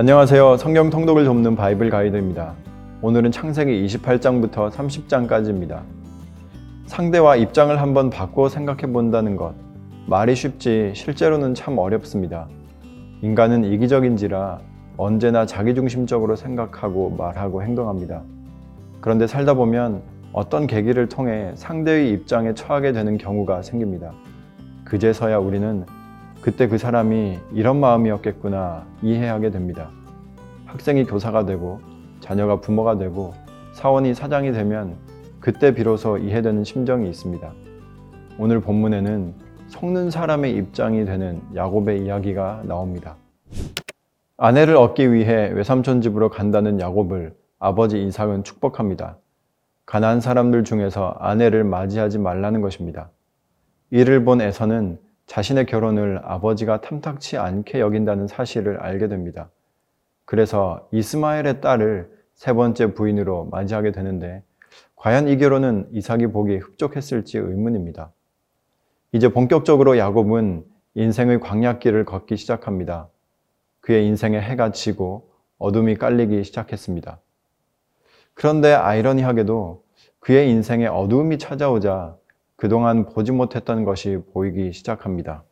안녕하세요. 성경 통독을 돕는 바이블 가이드입니다. 오늘은 창세기 28장부터 30장까지입니다. 상대와 입장을 한번 바꿔 생각해 본다는 것. 말이 쉽지 실제로는 참 어렵습니다. 인간은 이기적인지라 언제나 자기중심적으로 생각하고 말하고 행동합니다. 그런데 살다 보면 어떤 계기를 통해 상대의 입장에 처하게 되는 경우가 생깁니다. 그제서야 우리는 그때 그 사람이 이런 마음이었겠구나 이해하게 됩니다. 학생이 교사가 되고 자녀가 부모가 되고 사원이 사장이 되면 그때 비로소 이해되는 심정이 있습니다. 오늘 본문에는 속는 사람의 입장이 되는 야곱의 이야기가 나옵니다. 아내를 얻기 위해 외삼촌 집으로 간다는 야곱을 아버지 이삭은 축복합니다. 가난한 사람들 중에서 아내를 맞이하지 말라는 것입니다. 이를 본 에서는 자신의 결혼을 아버지가 탐탁치 않게 여긴다는 사실을 알게 됩니다. 그래서 이스마엘의 딸을 세 번째 부인으로 맞이하게 되는데 과연 이 결혼은 이삭이 보기 흡족했을지 의문입니다. 이제 본격적으로 야곱은 인생의 광약길을 걷기 시작합니다. 그의 인생에 해가 지고 어둠이 깔리기 시작했습니다. 그런데 아이러니하게도 그의 인생에 어두움이 찾아오자 그동안 보지 못했던 것이 보이기 시작합니다.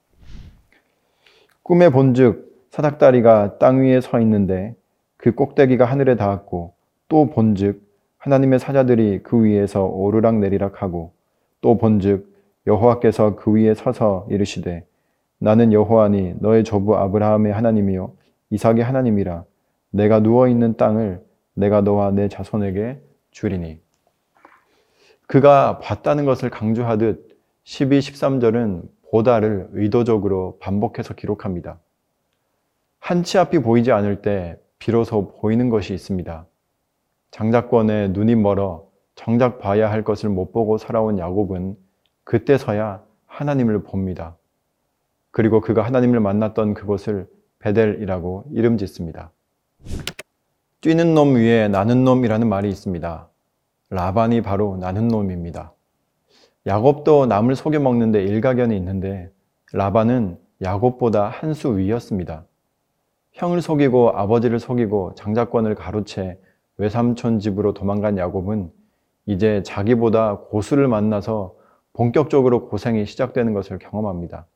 꿈에 본즉 사닥다리가 땅 위에 서 있는데 그 꼭대기가 하늘에 닿았고 또 본즉 하나님의 사자들이 그 위에서 오르락 내리락 하고 또 본즉 여호와께서 그 위에 서서 이르시되 나는 여호와니 너의 조부 아브라함의 하나님이요 이삭의 하나님이라 내가 누워 있는 땅을 내가 너와 내 자손에게 주리니 그가 봤다는 것을 강조하듯 12, 13절은 보다를 의도적으로 반복해서 기록합니다. 한치 앞이 보이지 않을 때 비로소 보이는 것이 있습니다. 장자권에 눈이 멀어 정작 봐야 할 것을 못 보고 살아온 야곱은 그때서야 하나님을 봅니다. 그리고 그가 하나님을 만났던 그곳을 베델이라고 이름 짓습니다. 뛰는 놈 위에 나는 놈이라는 말이 있습니다. 라반이 바로 나는 놈입니다. 야곱도 남을 속여 먹는데 일가견이 있는데 라반은 야곱보다 한 수 위였습니다. 형을 속이고 아버지를 속이고 장자권을 가로채 외삼촌 집으로 도망간 야곱은 이제 자기보다 고수를 만나서 본격적으로 고생이 시작되는 것을 경험합니다.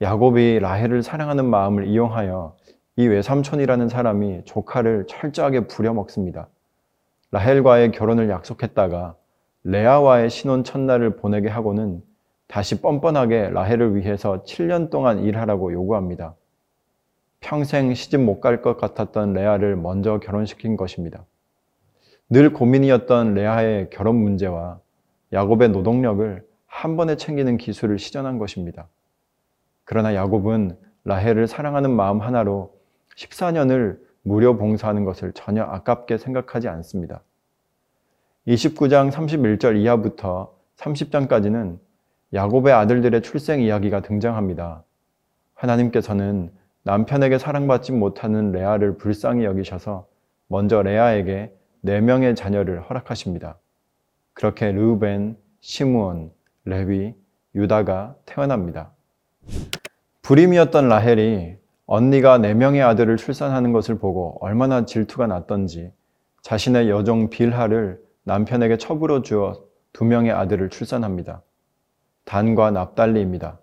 야곱이 라헬을 사랑하는 마음을 이용하여 이 외삼촌이라는 사람이 조카를 철저하게 부려먹습니다. 라헬과의 결혼을 약속했다가 레아와의 신혼 첫날을 보내게 하고는 다시 뻔뻔하게 라헬을 위해서 7년 동안 일하라고 요구합니다. 평생 시집 못 갈 것 같았던 레아를 먼저 결혼시킨 것입니다. 늘 고민이었던 레아의 결혼 문제와 야곱의 노동력을 한 번에 챙기는 기술을 시전한 것입니다. 그러나 야곱은 라헬을 사랑하는 마음 하나로 14년을 무료 봉사하는 것을 전혀 아깝게 생각하지 않습니다. 29장 31절 이하부터 30장까지는 야곱의 아들들의 출생 이야기가 등장합니다. 하나님께서는 남편에게 사랑받지 못하는 레아를 불쌍히 여기셔서 먼저 레아에게 4명의 자녀를 허락하십니다. 그렇게 르우벤, 시므온, 레위, 유다가 태어납니다. 불임이었던 라헬이 언니가 4명의 아들을 출산하는 것을 보고 얼마나 질투가 났던지 자신의 여종 빌하를 남편에게 첩으로 주어 두 명의 아들을 출산합니다. 단과 납달리입니다.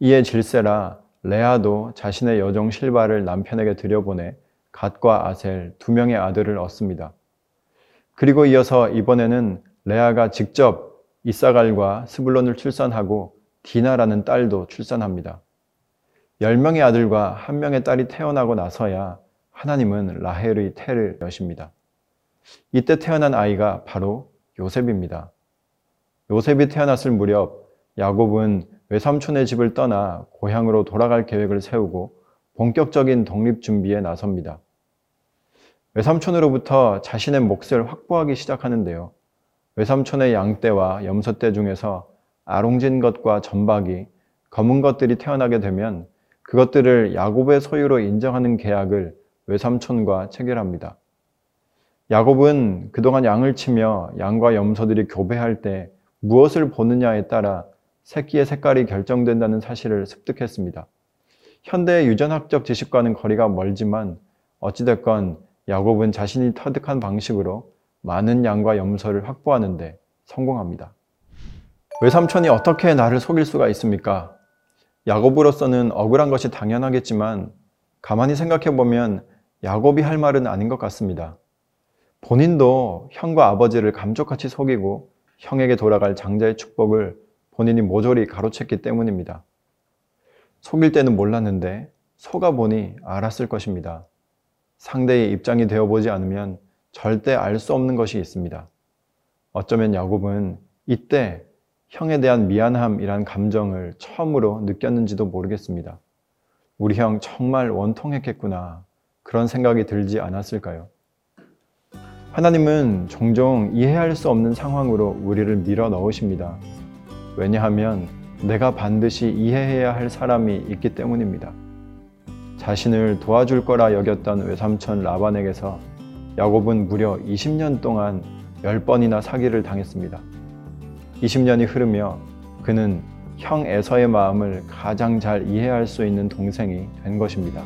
이에 질세라 레아도 자신의 여종 실바를 남편에게 들여보내 갓과 아셀 두 명의 아들을 얻습니다. 그리고 이어서 이번에는 레아가 직접 이사갈과 스불론을 출산하고 디나라는 딸도 출산합니다. 10명의 아들과 한 명의 딸이 태어나고 나서야 하나님은 라헬의 태를 여십니다. 이때 태어난 아이가 바로 요셉입니다. 요셉이 태어났을 무렵 야곱은 외삼촌의 집을 떠나 고향으로 돌아갈 계획을 세우고 본격적인 독립 준비에 나섭니다. 외삼촌으로부터 자신의 몫을 확보하기 시작하는데요. 외삼촌의 양떼와 염소떼 중에서 아롱진 것과 전박이 검은 것들이 태어나게 되면 그것들을 야곱의 소유로 인정하는 계약을 외삼촌과 체결합니다. 야곱은 그동안 양을 치며 양과 염소들이 교배할 때 무엇을 보느냐에 따라 새끼의 색깔이 결정된다는 사실을 습득했습니다. 현대의 유전학적 지식과는 거리가 멀지만 어찌됐건 야곱은 자신이 터득한 방식으로 많은 양과 염소를 확보하는데 성공합니다. 외삼촌이 어떻게 나를 속일 수가 있습니까? 야곱으로서는 억울한 것이 당연하겠지만 가만히 생각해 보면 야곱이 할 말은 아닌 것 같습니다. 본인도 형과 아버지를 감쪽같이 속이고 형에게 돌아갈 장자의 축복을 본인이 모조리 가로챘기 때문입니다. 속일 때는 몰랐는데 속아 보니 알았을 것입니다. 상대의 입장이 되어 보지 않으면 절대 알 수 없는 것이 있습니다. 어쩌면 야곱은 이때 형에 대한 미안함이란 감정을 처음으로 느꼈는지도 모르겠습니다. 우리 형 정말 원통했겠구나. 그런 생각이 들지 않았을까요? 하나님은 종종 이해할 수 없는 상황으로 우리를 밀어 넣으십니다. 왜냐하면 내가 반드시 이해해야 할 사람이 있기 때문입니다. 자신을 도와줄 거라 여겼던 외삼촌 라반에게서 야곱은 무려 20년 동안 10번이나 사기를 당했습니다. 20년이 흐르며 그는 형 에서의 마음을 가장 잘 이해할 수 있는 동생이 된 것입니다.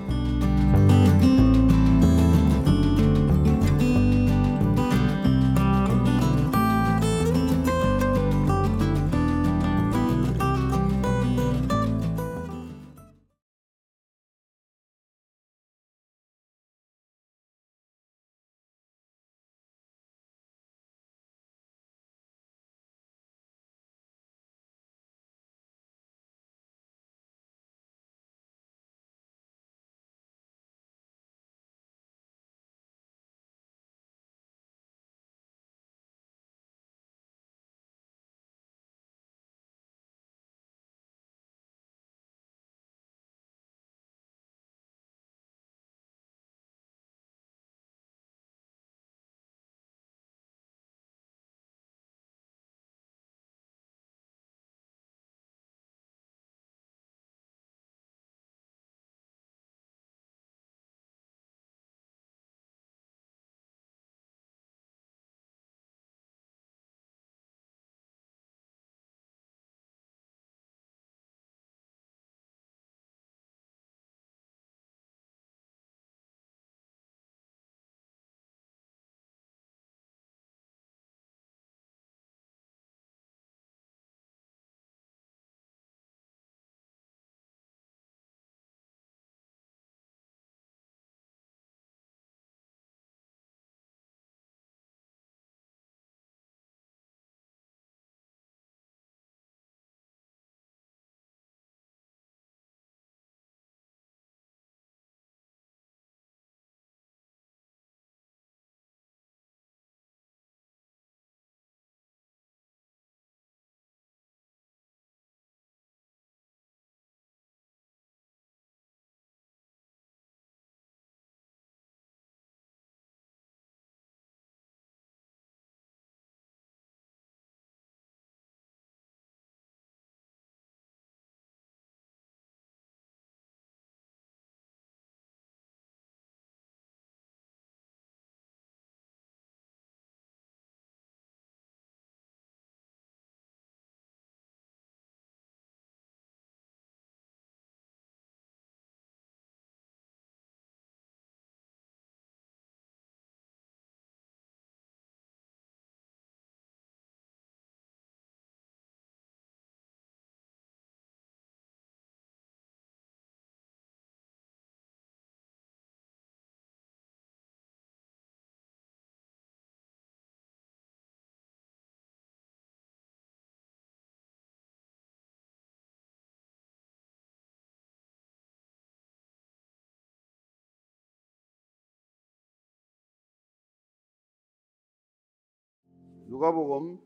누가복음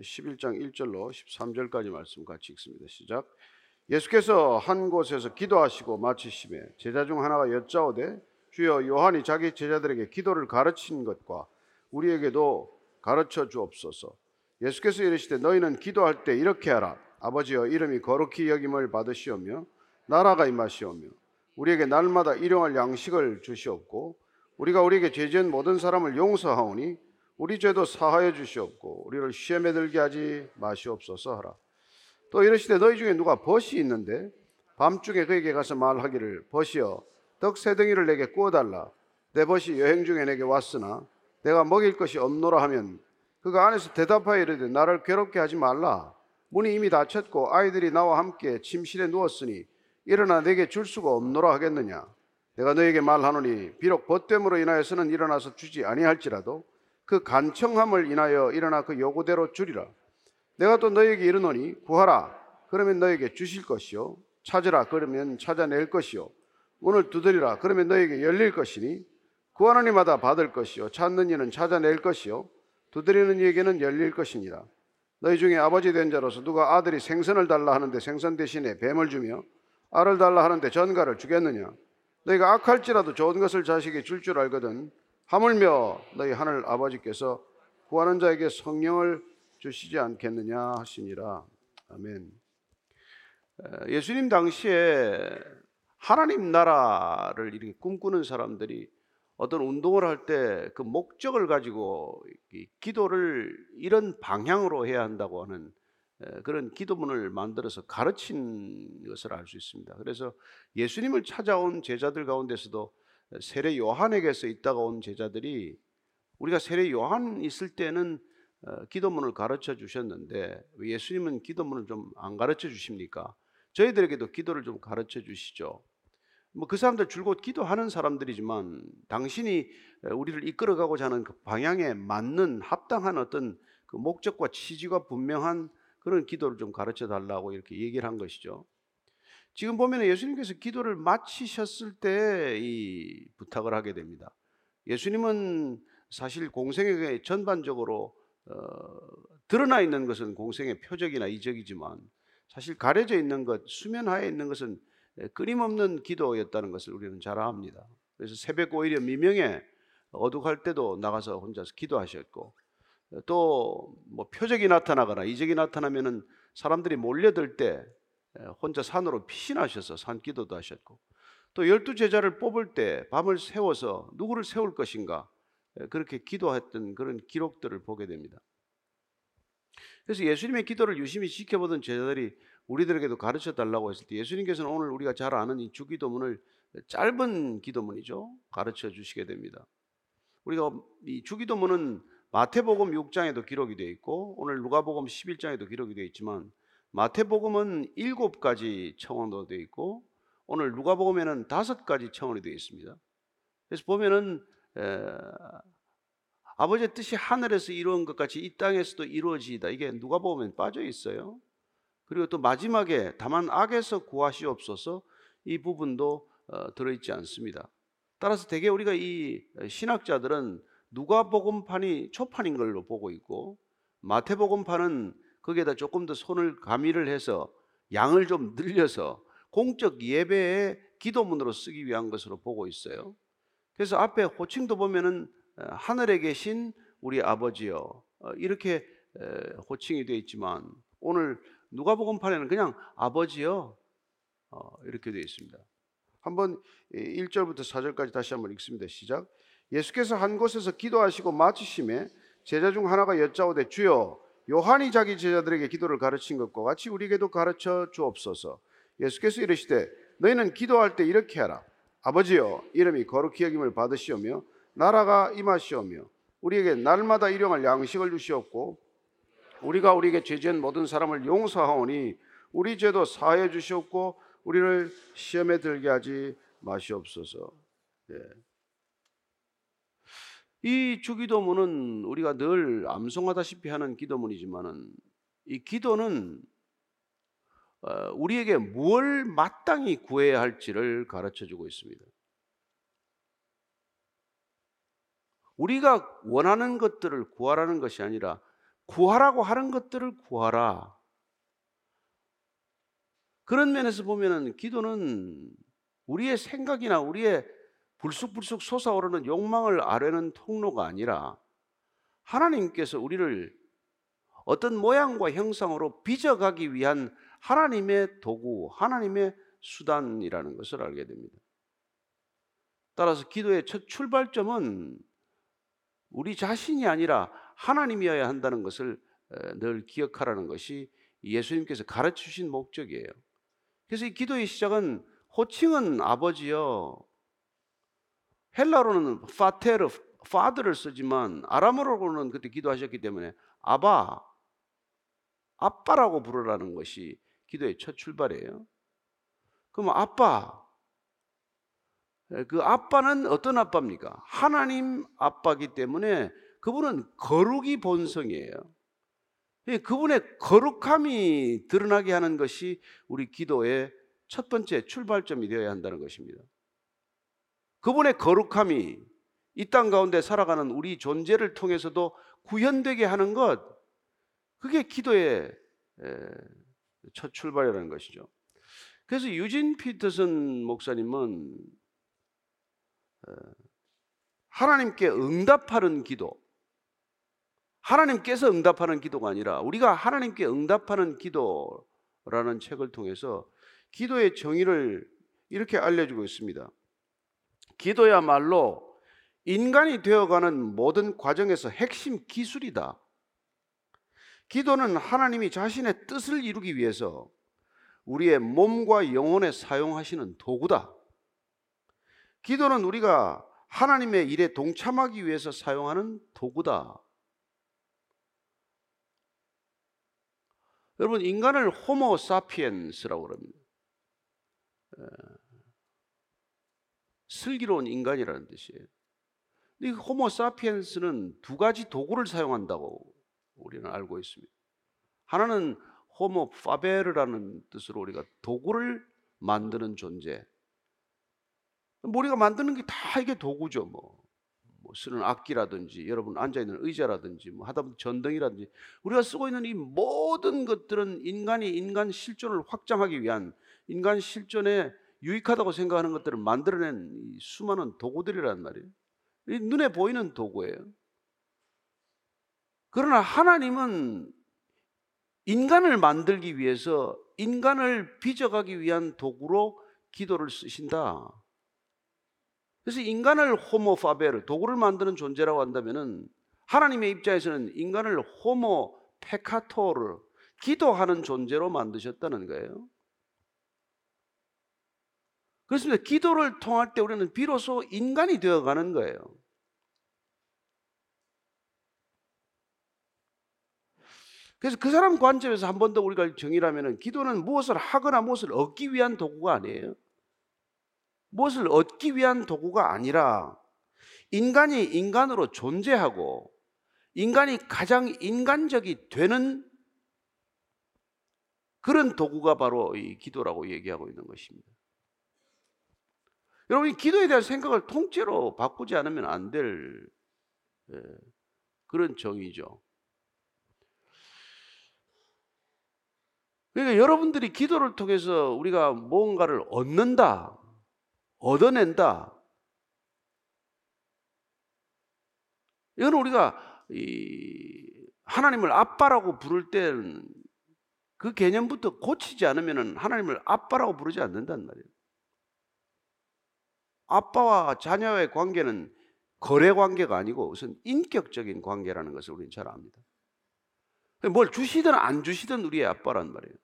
11장 1절로 13절까지 말씀 같이 읽습니다. 시작. 예수께서 한 곳에서 기도하시고 마치심에 제자 중 하나가 여짜오되 주여 요한이 자기 제자들에게 기도를 가르친 것과 우리에게도 가르쳐 주옵소서. 예수께서 이르시되 너희는 기도할 때 이렇게 하라. 아버지여 이름이 거룩히 여김을 받으시오며 나라가 임하시오며 우리에게 날마다 일용할 양식을 주시옵고 우리가 우리에게 죄지은 모든 사람을 용서하오니 우리 죄도 사하여 주시옵고 우리를 시험에 들게 하지 마시옵소서 하라. 또 이르시되 너희 중에 누가 벗이 있는데 밤중에 그에게 가서 말하기를 벗이여 떡세 덩이를 내게 구워 달라. 내 벗이 여행 중에 내게 왔으나 내가 먹일 것이 없노라 하면 그가 안에서 대답하여 이르되 나를 괴롭게 하지 말라 문이 이미 닫혔고 아이들이 나와 함께 침실에 누웠으니 일어나 내게 줄 수가 없노라 하겠느냐 내가 너에게 말하노니 비록 벗됨으로 인하여서는 일어나서 주지 아니할지라도 그 간청함을 인하여 일어나 그 요구대로 주리라. 내가 또 너에게 이르노니 구하라. 그러면 너에게 주실 것이요. 찾으라. 그러면 찾아낼 것이요. 문을 두드리라. 그러면 너에게 열릴 것이니 구하는 이마다 받을 것이요. 찾는 이는 찾아낼 것이요. 두드리는 이에게는 열릴 것이니라. 너희 중에 아버지 된 자로서 누가 아들이 생선을 달라 하는데 생선 대신에 뱀을 주며 알을 달라 하는데 전가를 주겠느냐? 너희가 악할지라도 좋은 것을 자식에게 줄줄 알거든 하물며 너희 하늘 아버지께서 구하는 자에게 성령을 주시지 않겠느냐 하시니라 아멘 에, 예수님 당시에 하나님 나라를 이렇게 꿈꾸는 사람들이 어떤 운동을 할 때 그 목적을 가지고 이 기도를 이런 방향으로 해야 한다고 하는 에, 그런 기도문을 만들어서 가르친 것을 알 수 있습니다. 그래서 예수님을 찾아온 제자들 가운데서도 세례 요한에게서 있다가 온 제자들이 우리가 세례 요한 있을 때는 어, 기도문을 가르쳐 주셨는데 왜 예수님은 기도문을 좀 안 가르쳐 주십니까? 저희들에게도 기도를 좀 가르쳐 주시죠. 뭐 그 사람들 줄곧 기도하는 사람들이지만 당신이 우리를 이끌어가고자 하는 그 방향에 맞는 합당한 어떤 그 목적과 취지가 분명한 그런 기도를 좀 가르쳐 달라고 이렇게 얘기를 한 것이죠. 지금 보면 예수님께서 기도를 마치셨을 때 이 부탁을 하게 됩니다. 예수님은 사실 공생에 전반적으로 어, 드러나 있는 것은 공생의 표적이나 이적이지만 사실 가려져 있는 것, 수면하에 있는 것은 끊임없는 기도였다는 것을 우리는 잘 압니다. 그래서 새벽 오히려 미명에 어둑할 때도 나가서 혼자서 기도하셨고 또 뭐 표적이 나타나거나 이적이 나타나면은 사람들이 몰려들 때 혼자 산으로 피신하셔서 산 기도도 하셨고 또 열두 제자를 뽑을 때 밤을 새워서 누구를 세울 것인가 그렇게 기도했던 그런 기록들을 보게 됩니다. 그래서 예수님의 기도를 유심히 지켜보던 제자들이 우리들에게도 가르쳐 달라고 했을 때 예수님께서는 오늘 우리가 잘 아는 이 주기도문을 짧은 기도문이죠. 가르쳐 주시게 됩니다. 우리가 이 주기도문은 마태복음 6장에도 기록이 되어 있고 오늘 누가복음 11장에도 기록이 되어 있지만 마태복음은 일곱 가지 청원도 되어 있고 오늘 누가복음에는 다섯 가지 청원이 되어 있습니다. 그래서 보면은 에, 아버지의 뜻이 하늘에서 이루어진 것 같이 이 땅에서도 이루어지다. 이게 누가복음에 빠져 있어요. 그리고 또 마지막에 다만 악에서 구하시옵소서 이 부분도 어, 들어있지 않습니다. 따라서 대개 우리가 이 신학자들은 누가복음판이 초판인 걸로 보고 있고 마태복음판은 거기에다 조금 더 손을 가미를 해서 양을 좀 늘려서 공적 예배의 기도문으로 쓰기 위한 것으로 보고 있어요. 그래서 앞에 호칭도 보면은 어, 하늘에 계신 우리 아버지요 어, 이렇게 호칭이 되어 있지만 오늘 누가복음판에는 그냥 아버지요 어, 이렇게 되어 있습니다. 한번 1절부터 4절까지 다시 한번 읽습니다. 시작. 예수께서 한 곳에서 기도하시고 마치심에 제자 중 하나가 여짜오되 주여 요한이 자기 제자들에게 기도를 가르친 것과 같이 우리에게도 가르쳐 주옵소서. 예수께서 이르시되 너희는 기도할 때 이렇게 하라. 아버지여 이름이 거룩히 여김을 받으시오며 나라가 임하시오며 우리에게 날마다 일용할 양식을 주시옵고 우리가 우리에게 죄지은 모든 사람을 용서하오니 우리 죄도 사해 주시옵고 우리를 시험에 들게 하지 마시옵소서. 예. 이 주기도문은 우리가 늘 암송하다시피 하는 기도문이지만은 이 기도는 어, 우리에게 무엇을 마땅히 구해야 할지를 가르쳐 주고 있습니다. 우리가 원하는 것들을 구하라는 것이 아니라 구하라고 하는 것들을 구하라. 그런 면에서 보면은 기도는 우리의 생각이나 우리의 불쑥불쑥 솟아오르는 욕망을 아뢰는 통로가 아니라 하나님께서 우리를 어떤 모양과 형상으로 빚어가기 위한 하나님의 도구, 하나님의 수단이라는 것을 알게 됩니다. 따라서 기도의 첫 출발점은 우리 자신이 아니라 하나님이어야 한다는 것을 늘 기억하라는 것이 예수님께서 가르쳐 주신 목적이에요. 그래서 이 기도의 시작은 호칭은 아버지요. 헬라로는 파테르, 파드를 쓰지만 아람어로는 그때 기도하셨기 때문에 아바, 아빠라고 부르라는 것이 기도의 첫 출발이에요. 그럼 아빠, 그 아빠는 어떤 아빠입니까? 하나님 아빠기 때문에 그분은 거룩이 본성이에요. 예, 그분의 거룩함이 드러나게 하는 것이 우리 기도의 첫 번째 출발점이 되어야 한다는 것입니다. 그분의 거룩함이 이 땅 가운데 살아가는 우리 존재를 통해서도 구현되게 하는 것, 그게 기도의 에, 첫 출발이라는 것이죠. 그래서 유진 피터슨 목사님은 어, 하나님께 응답하는 기도, 하나님께서 응답하는 기도가 아니라 우리가 하나님께 응답하는 기도라는 책을 통해서 기도의 정의를 이렇게 알려주고 있습니다. 기도야말로 인간이 되어가는 모든 과정에서 핵심 기술이다. 기도는 하나님이 자신의 뜻을 이루기 위해서 우리의 몸과 영혼에 사용하시는 도구다. 기도는 우리가 하나님의 일에 동참하기 위해서 사용하는 도구다. 여러분 인간을 호모 사피엔스라고 그럽니다. 에, 슬기로운 인간이라는 뜻이에요. 이 호모 사피엔스는 두 가지 도구를 사용한다고 우리는 알고 있습니다. 하나는 호모 파베르라는 뜻으로 우리가 도구를 만드는 존재. 뭐 우리가 만드는 게 다 이게 도구죠, 뭐. 뭐 쓰는 악기라든지 여러분 앉아 있는 의자라든지 뭐 하다못해 전등이라든지 우리가 쓰고 있는 이 모든 것들은 인간이 인간 실존을 확장하기 위한 인간 실존에 유익하다고 생각하는 것들을 만들어낸 이 수많은 도구들이란 말이에요. 이 눈에 보이는 도구예요. 그러나 하나님은 인간을 만들기 위해서 인간을 빚어가기 위한 도구로 기도를 쓰신다. 그래서 인간을 호모 파베르 도구를 만드는 존재라고 한다면은 하나님의 입장에서는 인간을 호모 페카토르 기도하는 존재로 만드셨다는 거예요. 그렇습니다. 기도를 통할 때 우리는 비로소 인간이 되어가는 거예요. 그래서 그 사람 관점에서 한 번 더 우리가 정의하면은 기도는 무엇을 하거나 무엇을 얻기 위한 도구가 아니에요. 무엇을 얻기 위한 도구가 아니라 인간이 인간으로 존재하고 인간이 가장 인간적이 되는 그런 도구가 바로 이 기도라고 얘기하고 있는 것입니다. 여러분, 이 기도에 대한 생각을 통째로 바꾸지 않으면 안 될 그런 정의죠. 그러니까 여러분들이 기도를 통해서 우리가 뭔가를 얻는다, 얻어낸다. 이건 우리가 이 하나님을 아빠라고 부를 때는 그 개념부터 고치지 않으면 하나님을 아빠라고 부르지 않는단 말이에요. 아빠와 자녀의 관계는 거래 관계가 아니고 우선 인격적인 관계라는 것을 우리는 잘 압니다. 뭘 주시든 안 주시든 우리의 아빠란 말이에요.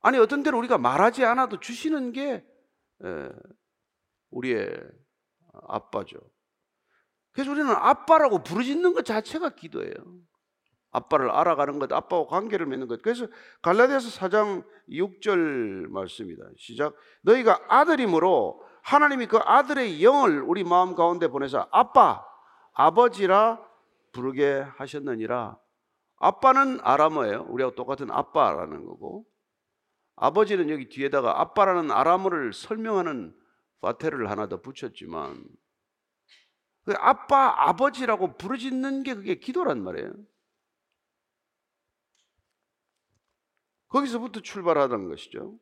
아니 어떤 때는 우리가 말하지 않아도 주시는 게 우리의 아빠죠. 그래서 우리는 아빠라고 부르짖는 것 자체가 기도예요. 아빠를 알아가는 것, 아빠와 관계를 맺는 것. 그래서 갈라디아서 4장 6절 말씀입니다. 시작. 너희가 아들이므로 하나님이 그 아들의 영을 우리 마음 가운데 보내서 아빠, 아버지라 부르게 하셨느니라. 아빠는 아람어예요. 우리하고 똑같은 아빠라는 거고. 아버지는 여기 뒤에다가 아빠라는 아람어를 설명하는 파테를 하나 더 붙였지만 그 아빠, 아버지라고 부르짖는 게 그게 기도란 말이에요. 거기서부터 출발하던 것이죠.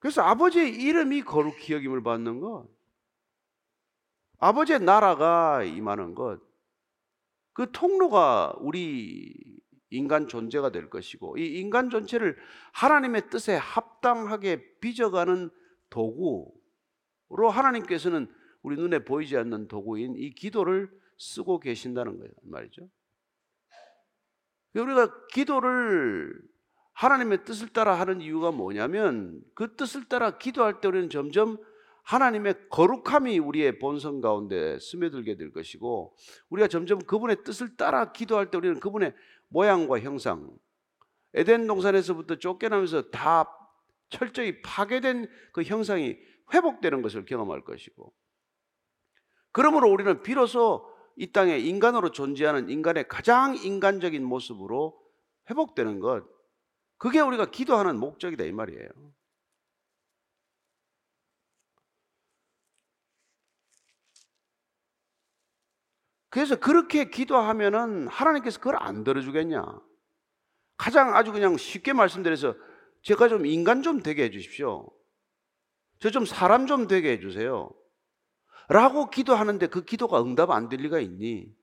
그래서 아버지의 이름이 거룩히 여김을 받는 것, 아버지의 나라가 임하는 것, 그 통로가 우리 인간 존재가 될 것이고, 이 인간 전체를 하나님의 뜻에 합당하게 빚어가는 도구로 하나님께서는 우리 눈에 보이지 않는 도구인 이 기도를 쓰고 계신다는 거예요. 말이죠. 우리가 기도를 하나님의 뜻을 따라 하는 이유가 뭐냐면 그 뜻을 따라 기도할 때 우리는 점점 하나님의 거룩함이 우리의 본성 가운데 스며들게 될 것이고 우리가 점점 그분의 뜻을 따라 기도할 때 우리는 그분의 모양과 형상 에덴 동산에서부터 쫓겨나면서 다 철저히 파괴된 그 형상이 회복되는 것을 경험할 것이고 그러므로 우리는 비로소 이 땅에 인간으로 존재하는 인간의 가장 인간적인 모습으로 회복되는 것 그게 우리가 기도하는 목적이다 이 말이에요. 그래서 그렇게 기도하면은 하나님께서 그걸 안 들어주겠냐? 가장 아주 그냥 쉽게 말씀드려서 제가 좀 인간 좀 되게 해주십시오. 저 좀 사람 좀 되게 해주세요. 라고 기도하는데 그 기도가 응답 안 될 리가 있니?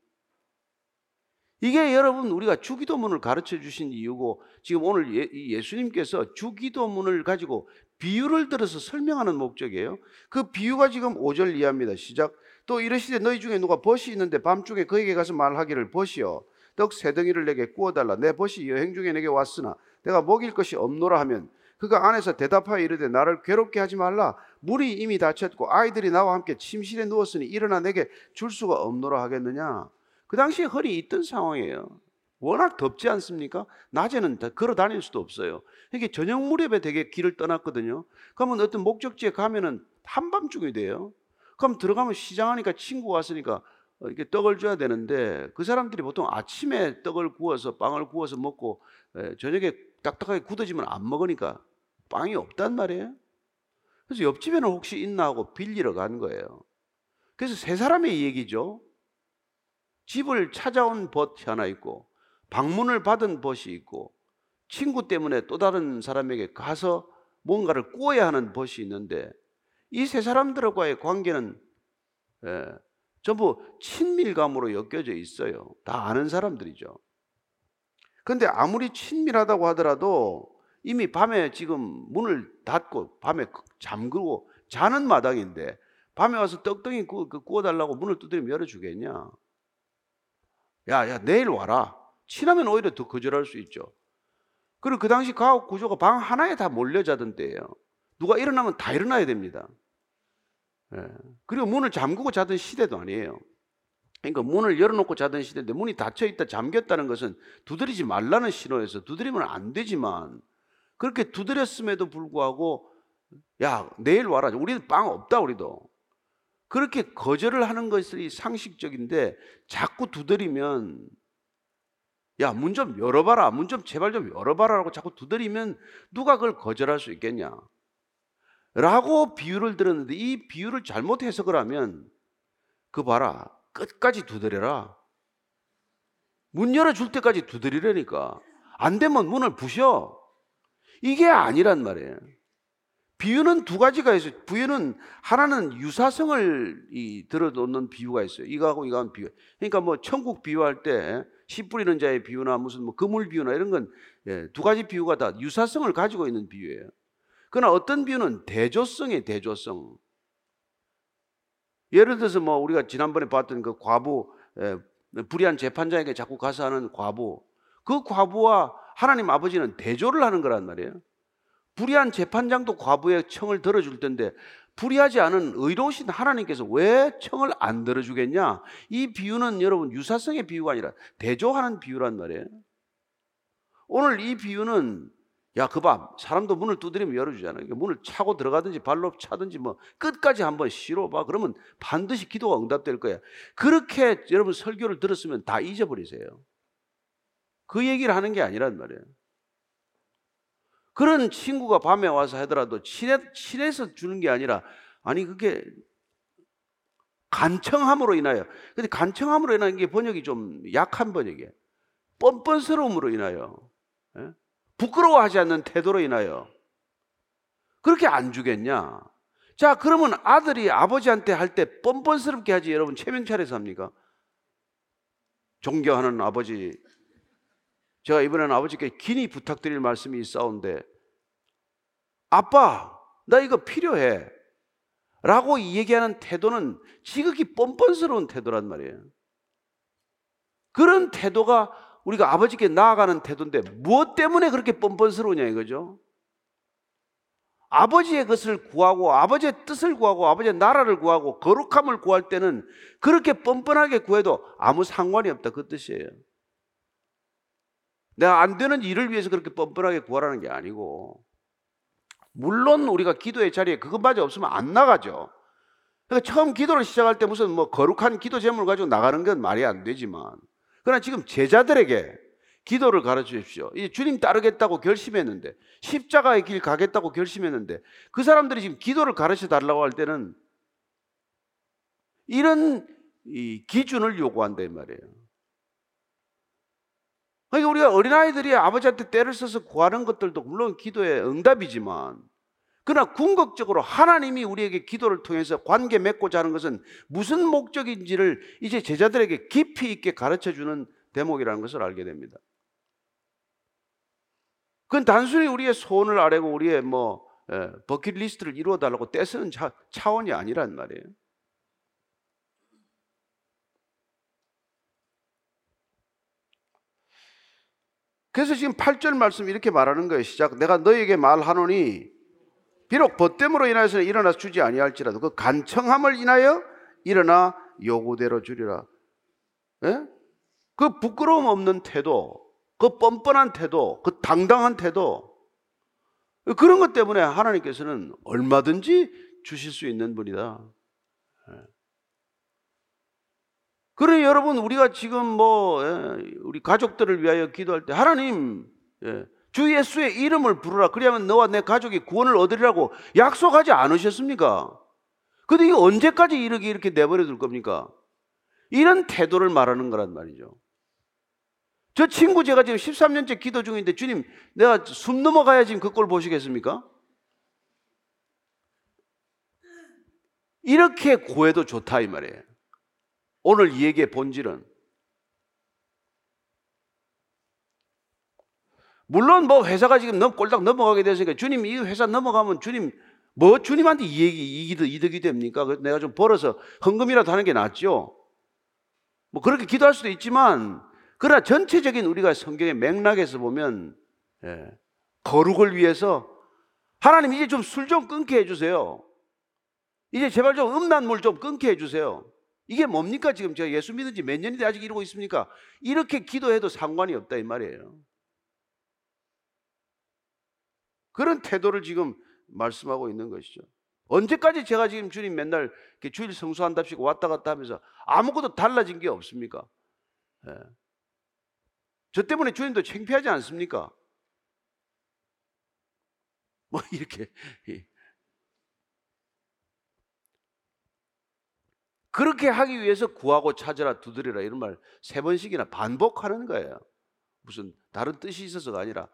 이게 여러분 우리가 주기도문을 가르쳐 주신 이유고 지금 오늘 예, 이 예수님께서 주기도문을 가지고 비유를 들어서 설명하는 목적이에요. 그 비유가 지금 5절 이하입니다. 시작. 또 이르시되 너희 중에 누가 벗이 있는데 밤중에 그에게 가서 말하기를 벗이여 떡 세 덩이를 내게 구워 달라 내 벗이 여행 중에 내게 왔으나 내가 먹일 것이 없노라 하면 그가 안에서 대답하여 이르되 나를 괴롭게 하지 말라 물이 이미 닫혔고 아이들이 나와 함께 침실에 누웠으니 일어나 내게 줄 수가 없노라 하겠느냐 그 당시에 헐이 있던 상황이에요 워낙 덥지 않습니까? 낮에는 다 걸어 다닐 수도 없어요 이게 저녁 무렵에 되게 길을 떠났거든요 그러면 어떤 목적지에 가면은 한밤중이 돼요 그럼 들어가면 시장하니까 친구 왔으니까 어, 이렇게 떡을 줘야 되는데 그 사람들이 보통 아침에 떡을 구워서 빵을 구워서 먹고 에, 저녁에 딱딱하게 굳어지면 안 먹으니까 빵이 없단 말이에요. 그래서 옆집에는 혹시 있나 하고 빌리러 간 거예요. 그래서 세 사람의 얘기죠. 집을 찾아온 벗이 하나 있고 방문을 받은 벗이 있고 친구 때문에 또 다른 사람에게 가서 뭔가를 구워야 하는 벗이 있는데 이 세 사람들과의 관계는 예, 전부 친밀감으로 엮여져 있어요. 다 아는 사람들이죠. 그런데 아무리 친밀하다고 하더라도 이미 밤에 지금 문을 닫고 밤에 잠그고 자는 마당인데 밤에 와서 떡덩이 구, 그 구워달라고 문을 두드리면 열어주겠냐? 야, 야, 내일 와라. 친하면 오히려 더 거절할 수 있죠. 그리고 그 당시 가옥 구조가 방 하나에 다 몰려 자던 때예요. 누가 일어나면 다 일어나야 됩니다. 예. 그리고 문을 잠그고 자던 시대도 아니에요. 그러니까 문을 열어놓고 자던 시대인데 문이 닫혀 있다 잠겼다는 것은 두드리지 말라는 신호에서 두드리면 안 되지만 그렇게 두드렸음에도 불구하고 야 내일 와라 우리는 빵 없다 우리도 그렇게 거절을 하는 것이 상식적인데 자꾸 두드리면 야 문 좀 열어봐라 문 좀 제발 좀 열어봐라라고 자꾸 두드리면 누가 그걸 거절할 수 있겠냐? 라고 비유를 들었는데 이 비유를 잘못 해석을 하면 그 봐라 끝까지 두드려라. 문 열어줄 때까지 두드리라니까. 안 되면 문을 부셔. 이게 아니란 말이에요 비유는 두 가지가 있어요 비유는 하나는 유사성을 이, 들어놓는 비유가 있어요 이거하고 이거하고 비유 그러니까 뭐 천국 비유할 때 씨 뿌리는 자의 비유나 무슨 뭐 그물 비유나 이런 건두 예, 가지 비유가 다 유사성을 가지고 있는 비유예요 그러나 어떤 비유는 대조성의 대조성. 예를 들어서 뭐 우리가 지난번에 봤던 그 과부 불의한 재판장에게 자꾸 가서 하는 과부. 그 과부와 하나님 아버지는 대조를 하는 거란 말이에요. 불의한 재판장도 과부의 청을 들어줄 텐데 불의하지 않은 의로우신 하나님께서 왜 청을 안 들어주겠냐? 이 비유는 여러분 유사성의 비유가 아니라 대조하는 비유란 말이에요. 오늘 이 비유는 야, 그 봐. 사람도 문을 두드리면 열어주잖아요. 문을 차고 들어가든지 발로 차든지 뭐 끝까지 한번 실어봐. 그러면 반드시 기도가 응답될 거야. 그렇게 여러분 설교를 들었으면 다 잊어버리세요. 그 얘기를 하는 게 아니란 말이에요. 그런 친구가 밤에 와서 하더라도 친해, 친해서 주는 게 아니라 아니 그게 간청함으로 인하여 근데 간청함으로 인한 게 번역이 좀 약한 번역이에요. 뻔뻔스러움으로 인하여 예? 부끄러워하지 않는 태도로 인하여 그렇게 안 주겠냐? 자, 그러면 아들이 아버지한테 할 때 뻔뻔스럽게 하지 여러분 체면 차려서 합니까? 존경하는 아버지 제가 이번에는 아버지께 긴히 부탁드릴 말씀이 있사온데 아빠 나 이거 필요해 라고 얘기하는 태도는 지극히 뻔뻔스러운 태도란 말이에요 그런 태도가 우리가 아버지께 나아가는 태도인데 무엇 때문에 그렇게 뻔뻔스러우냐 이거죠. 아버지의 것을 구하고 아버지의 뜻을 구하고 아버지의 나라를 구하고 거룩함을 구할 때는 그렇게 뻔뻔하게 구해도 아무 상관이 없다 그 뜻이에요. 내가 안 되는 일을 위해서 그렇게 뻔뻔하게 구하라는 게 아니고 물론 우리가 기도의 자리에 그것마저 없으면 안 나가죠. 그러니까 처음 기도를 시작할 때 무슨 뭐 거룩한 기도 제목을 가지고 나가는 건 말이 안 되지만 그러나 지금 제자들에게 기도를 가르쳐 주십시오. 이 주님 따르겠다고 결심했는데 십자가의 길 가겠다고 결심했는데 그 사람들이 지금 기도를 가르쳐 달라고 할 때는 이런 이 기준을 요구한다 이 말이에요. 그러니까 우리가 어린아이들이 아버지한테 때를 써서 구하는 것들도 물론 기도의 응답이지만 그러나 궁극적으로 하나님이 우리에게 기도를 통해서 관계 맺고자 하는 것은 무슨 목적인지를 이제 제자들에게 깊이 있게 가르쳐 주는 대목이라는 것을 알게 됩니다. 그건 단순히 우리의 소원을 아뢰고 우리의 뭐 예, 버킷리스트를 이루어 달라고 떼쓰는 차, 차원이 아니란 말이에요. 그래서 지금 8절 말씀 이렇게 말하는 거예요. 시작. 내가 너에게 말하노니 비록 벗됨으로 인하여서 일어나 주지 아니할지라도 그 간청함을 인하여 일어나 요구대로 주리라. 예? 그 부끄러움 없는 태도, 그 뻔뻔한 태도, 그 당당한 태도 그런 것 때문에 하나님께서는 얼마든지 주실 수 있는 분이다. 예. 그래 여러분 우리가 지금 뭐 예, 우리 가족들을 위하여 기도할 때 하나님 예, 주 예수의 이름을 부르라 그리하면 너와 내 가족이 구원을 얻으리라고 약속하지 않으셨습니까? 근데 이게 언제까지 이렇게 이렇게 내버려 둘 겁니까? 이런 태도를 말하는 거란 말이죠. 저 친구 제가 지금 13년째 기도 중인데 주님 내가 숨 넘어가야 지금 그 꼴 보시겠습니까? 이렇게 구해도 좋다 이 말이에요. 오늘 이 얘기의 본질은 물론 뭐 회사가 지금 넘 꼴딱 넘어가게 됐으니까 주님 이 회사 넘어가면 주님 뭐 주님한테 이익이 이익이 이득이 됩니까? 내가 좀 벌어서 헌금이라도 하는 게 낫죠. 뭐 그렇게 기도할 수도 있지만 그러나 전체적인 우리가 성경의 맥락에서 보면 예, 거룩을 위해서 하나님 이제 좀 술좀 끊게 해주세요. 이제 제발 좀 음란물 좀 끊게 해주세요. 이게 뭡니까 지금 제가 예수 믿은 지 몇 년인데 아직 이러고 있습니까? 이렇게 기도해도 상관이 없다 이 말이에요. 그런 태도를 지금 말씀하고 있는 것이죠. 언제까지 제가 지금 주님 맨날 주일 성수한답시고 왔다 갔다 하면서 아무것도 달라진 게 없습니까? 예. 저 때문에 주님도 창피하지 않습니까? 뭐 이렇게 그렇게 하기 위해서 구하고 찾으라 두드리라 이런 말 세 번씩이나 반복하는 거예요. 무슨 다른 뜻이 있어서가 아니라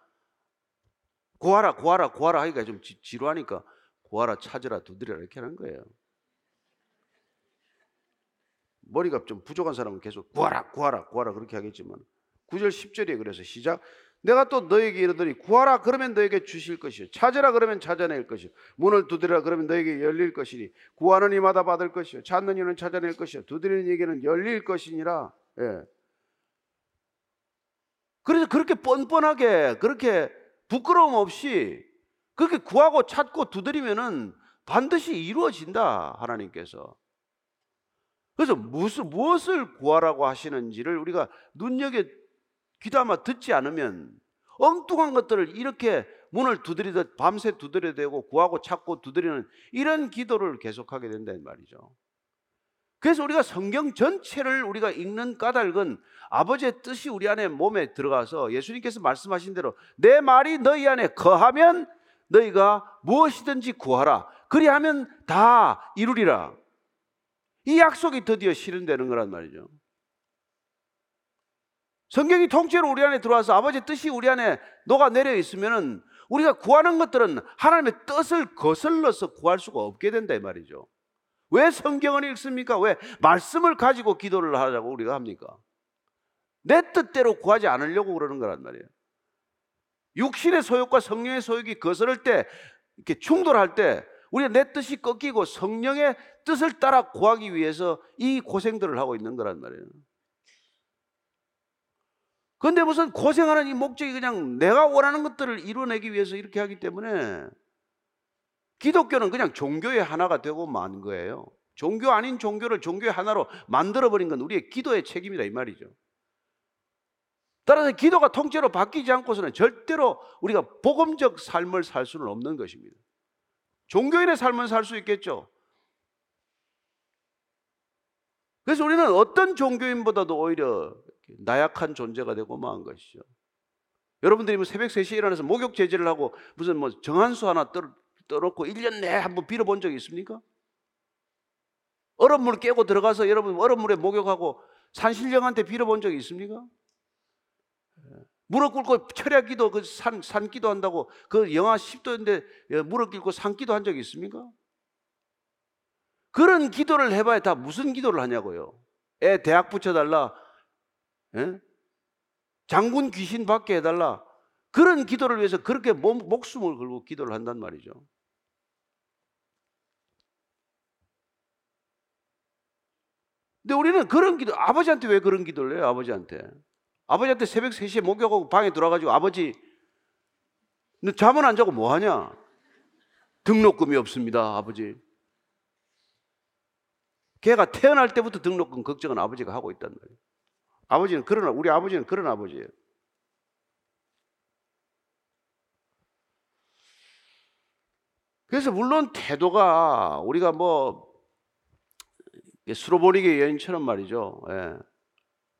구하라 구하라 구하라 하기가 좀 지, 지루하니까 구하라 찾으라 두드리라 이렇게 하는 거예요. 머리가 좀 부족한 사람은 계속 구하라 구하라 구하라 그렇게 하겠지만 9절 10절에 그래서 시작 내가 또 너에게 이르더니 구하라 그러면 너에게 주실 것이요. 찾으라 그러면 찾아낼 것이요. 문을 두드리라 그러면 너에게 열릴 것이니 구하는 이마다 받을 것이요. 찾는 이는 찾아낼 것이요. 두드리는 이에게는 열릴 것이니라. 예. 그래서 그렇게 뻔뻔하게 그렇게 부끄러움 없이 그렇게 구하고 찾고 두드리면은 반드시 이루어진다 하나님께서. 그래서 무슨 무엇을 구하라고 하시는지를 우리가 눈여겨 귀담아 듣지 않으면 엉뚱한 것들을 이렇게 문을 두드리듯 밤새 두드려대고 구하고 찾고 두드리는 이런 기도를 계속하게 된다는 말이죠. 그래서 우리가 성경 전체를 우리가 읽는 까닭은 아버지의 뜻이 우리 안에 몸에 들어가서 예수님께서 말씀하신 대로 내 말이 너희 안에 거하면 너희가 무엇이든지 구하라. 그리하면 다 이루리라. 이 약속이 드디어 실현되는 거란 말이죠. 성경이 통째로 우리 안에 들어와서 아버지의 뜻이 우리 안에 녹아 내려 있으면은 우리가 구하는 것들은 하나님의 뜻을 거슬러서 구할 수가 없게 된다 이 말이죠. 왜 성경을 읽습니까? 왜 말씀을 가지고 기도를 하자고 우리가 합니까? 내 뜻대로 구하지 않으려고 그러는 거란 말이에요. 육신의 소욕과 성령의 소욕이 거스를 때 이렇게 충돌할 때 우리가 내 뜻이 꺾이고 성령의 뜻을 따라 구하기 위해서 이 고생들을 하고 있는 거란 말이에요. 근데 무슨 고생하는 이 목적이 그냥 내가 원하는 것들을 이루어내기 위해서 이렇게 하기 때문에 기독교는 그냥 종교의 하나가 되고 만 거예요. 종교 아닌 종교를 종교의 하나로 만들어버린 건 우리의 기도의 책임이다 이 말이죠. 따라서 기도가 통째로 바뀌지 않고서는 절대로 우리가 복음적 삶을 살 수는 없는 것입니다. 종교인의 삶은 살 수 있겠죠. 그래서 우리는 어떤 종교인보다도 오히려 나약한 존재가 되고 마한 것이죠. 여러분들이 뭐 새벽 3시에 일어나서 목욕 제지를 하고 무슨 뭐 정한수 하나 떠, 떠놓고 1년 내에 한번 빌어본 적이 있습니까? 얼음물 깨고 들어가서 여러분 얼음물에 목욕하고 산신령한테 빌어본 적이 있습니까? 무릎 꿇고 철야 기도 그 산, 산 기도 한다고 그 영하 10도인데 무릎 꿇고 산 기도 한 적이 있습니까? 그런 기도를 해봐야 다 무슨 기도를 하냐고요. 애 대학 붙여달라. 예? 장군 귀신 받게 해달라. 그런 기도를 위해서 그렇게 몸, 목숨을 걸고 기도를 한단 말이죠. 근데 우리는 그런 기도, 아버지한테 왜 그런 기도를 해요, 아버지한테? 아버지한테 새벽 3시에 목욕하고 방에 들어가지고 아버지, 너 잠은 안 자고 뭐 하냐? 등록금이 없습니다, 아버지. 걔가 태어날 때부터 등록금 걱정은 아버지가 하고 있단 말이에요. 아버지는 그런, 우리 아버지는 그런 아버지예요. 그래서 물론 태도가 우리가 뭐 수로보리게 여인처럼 말이죠. 예.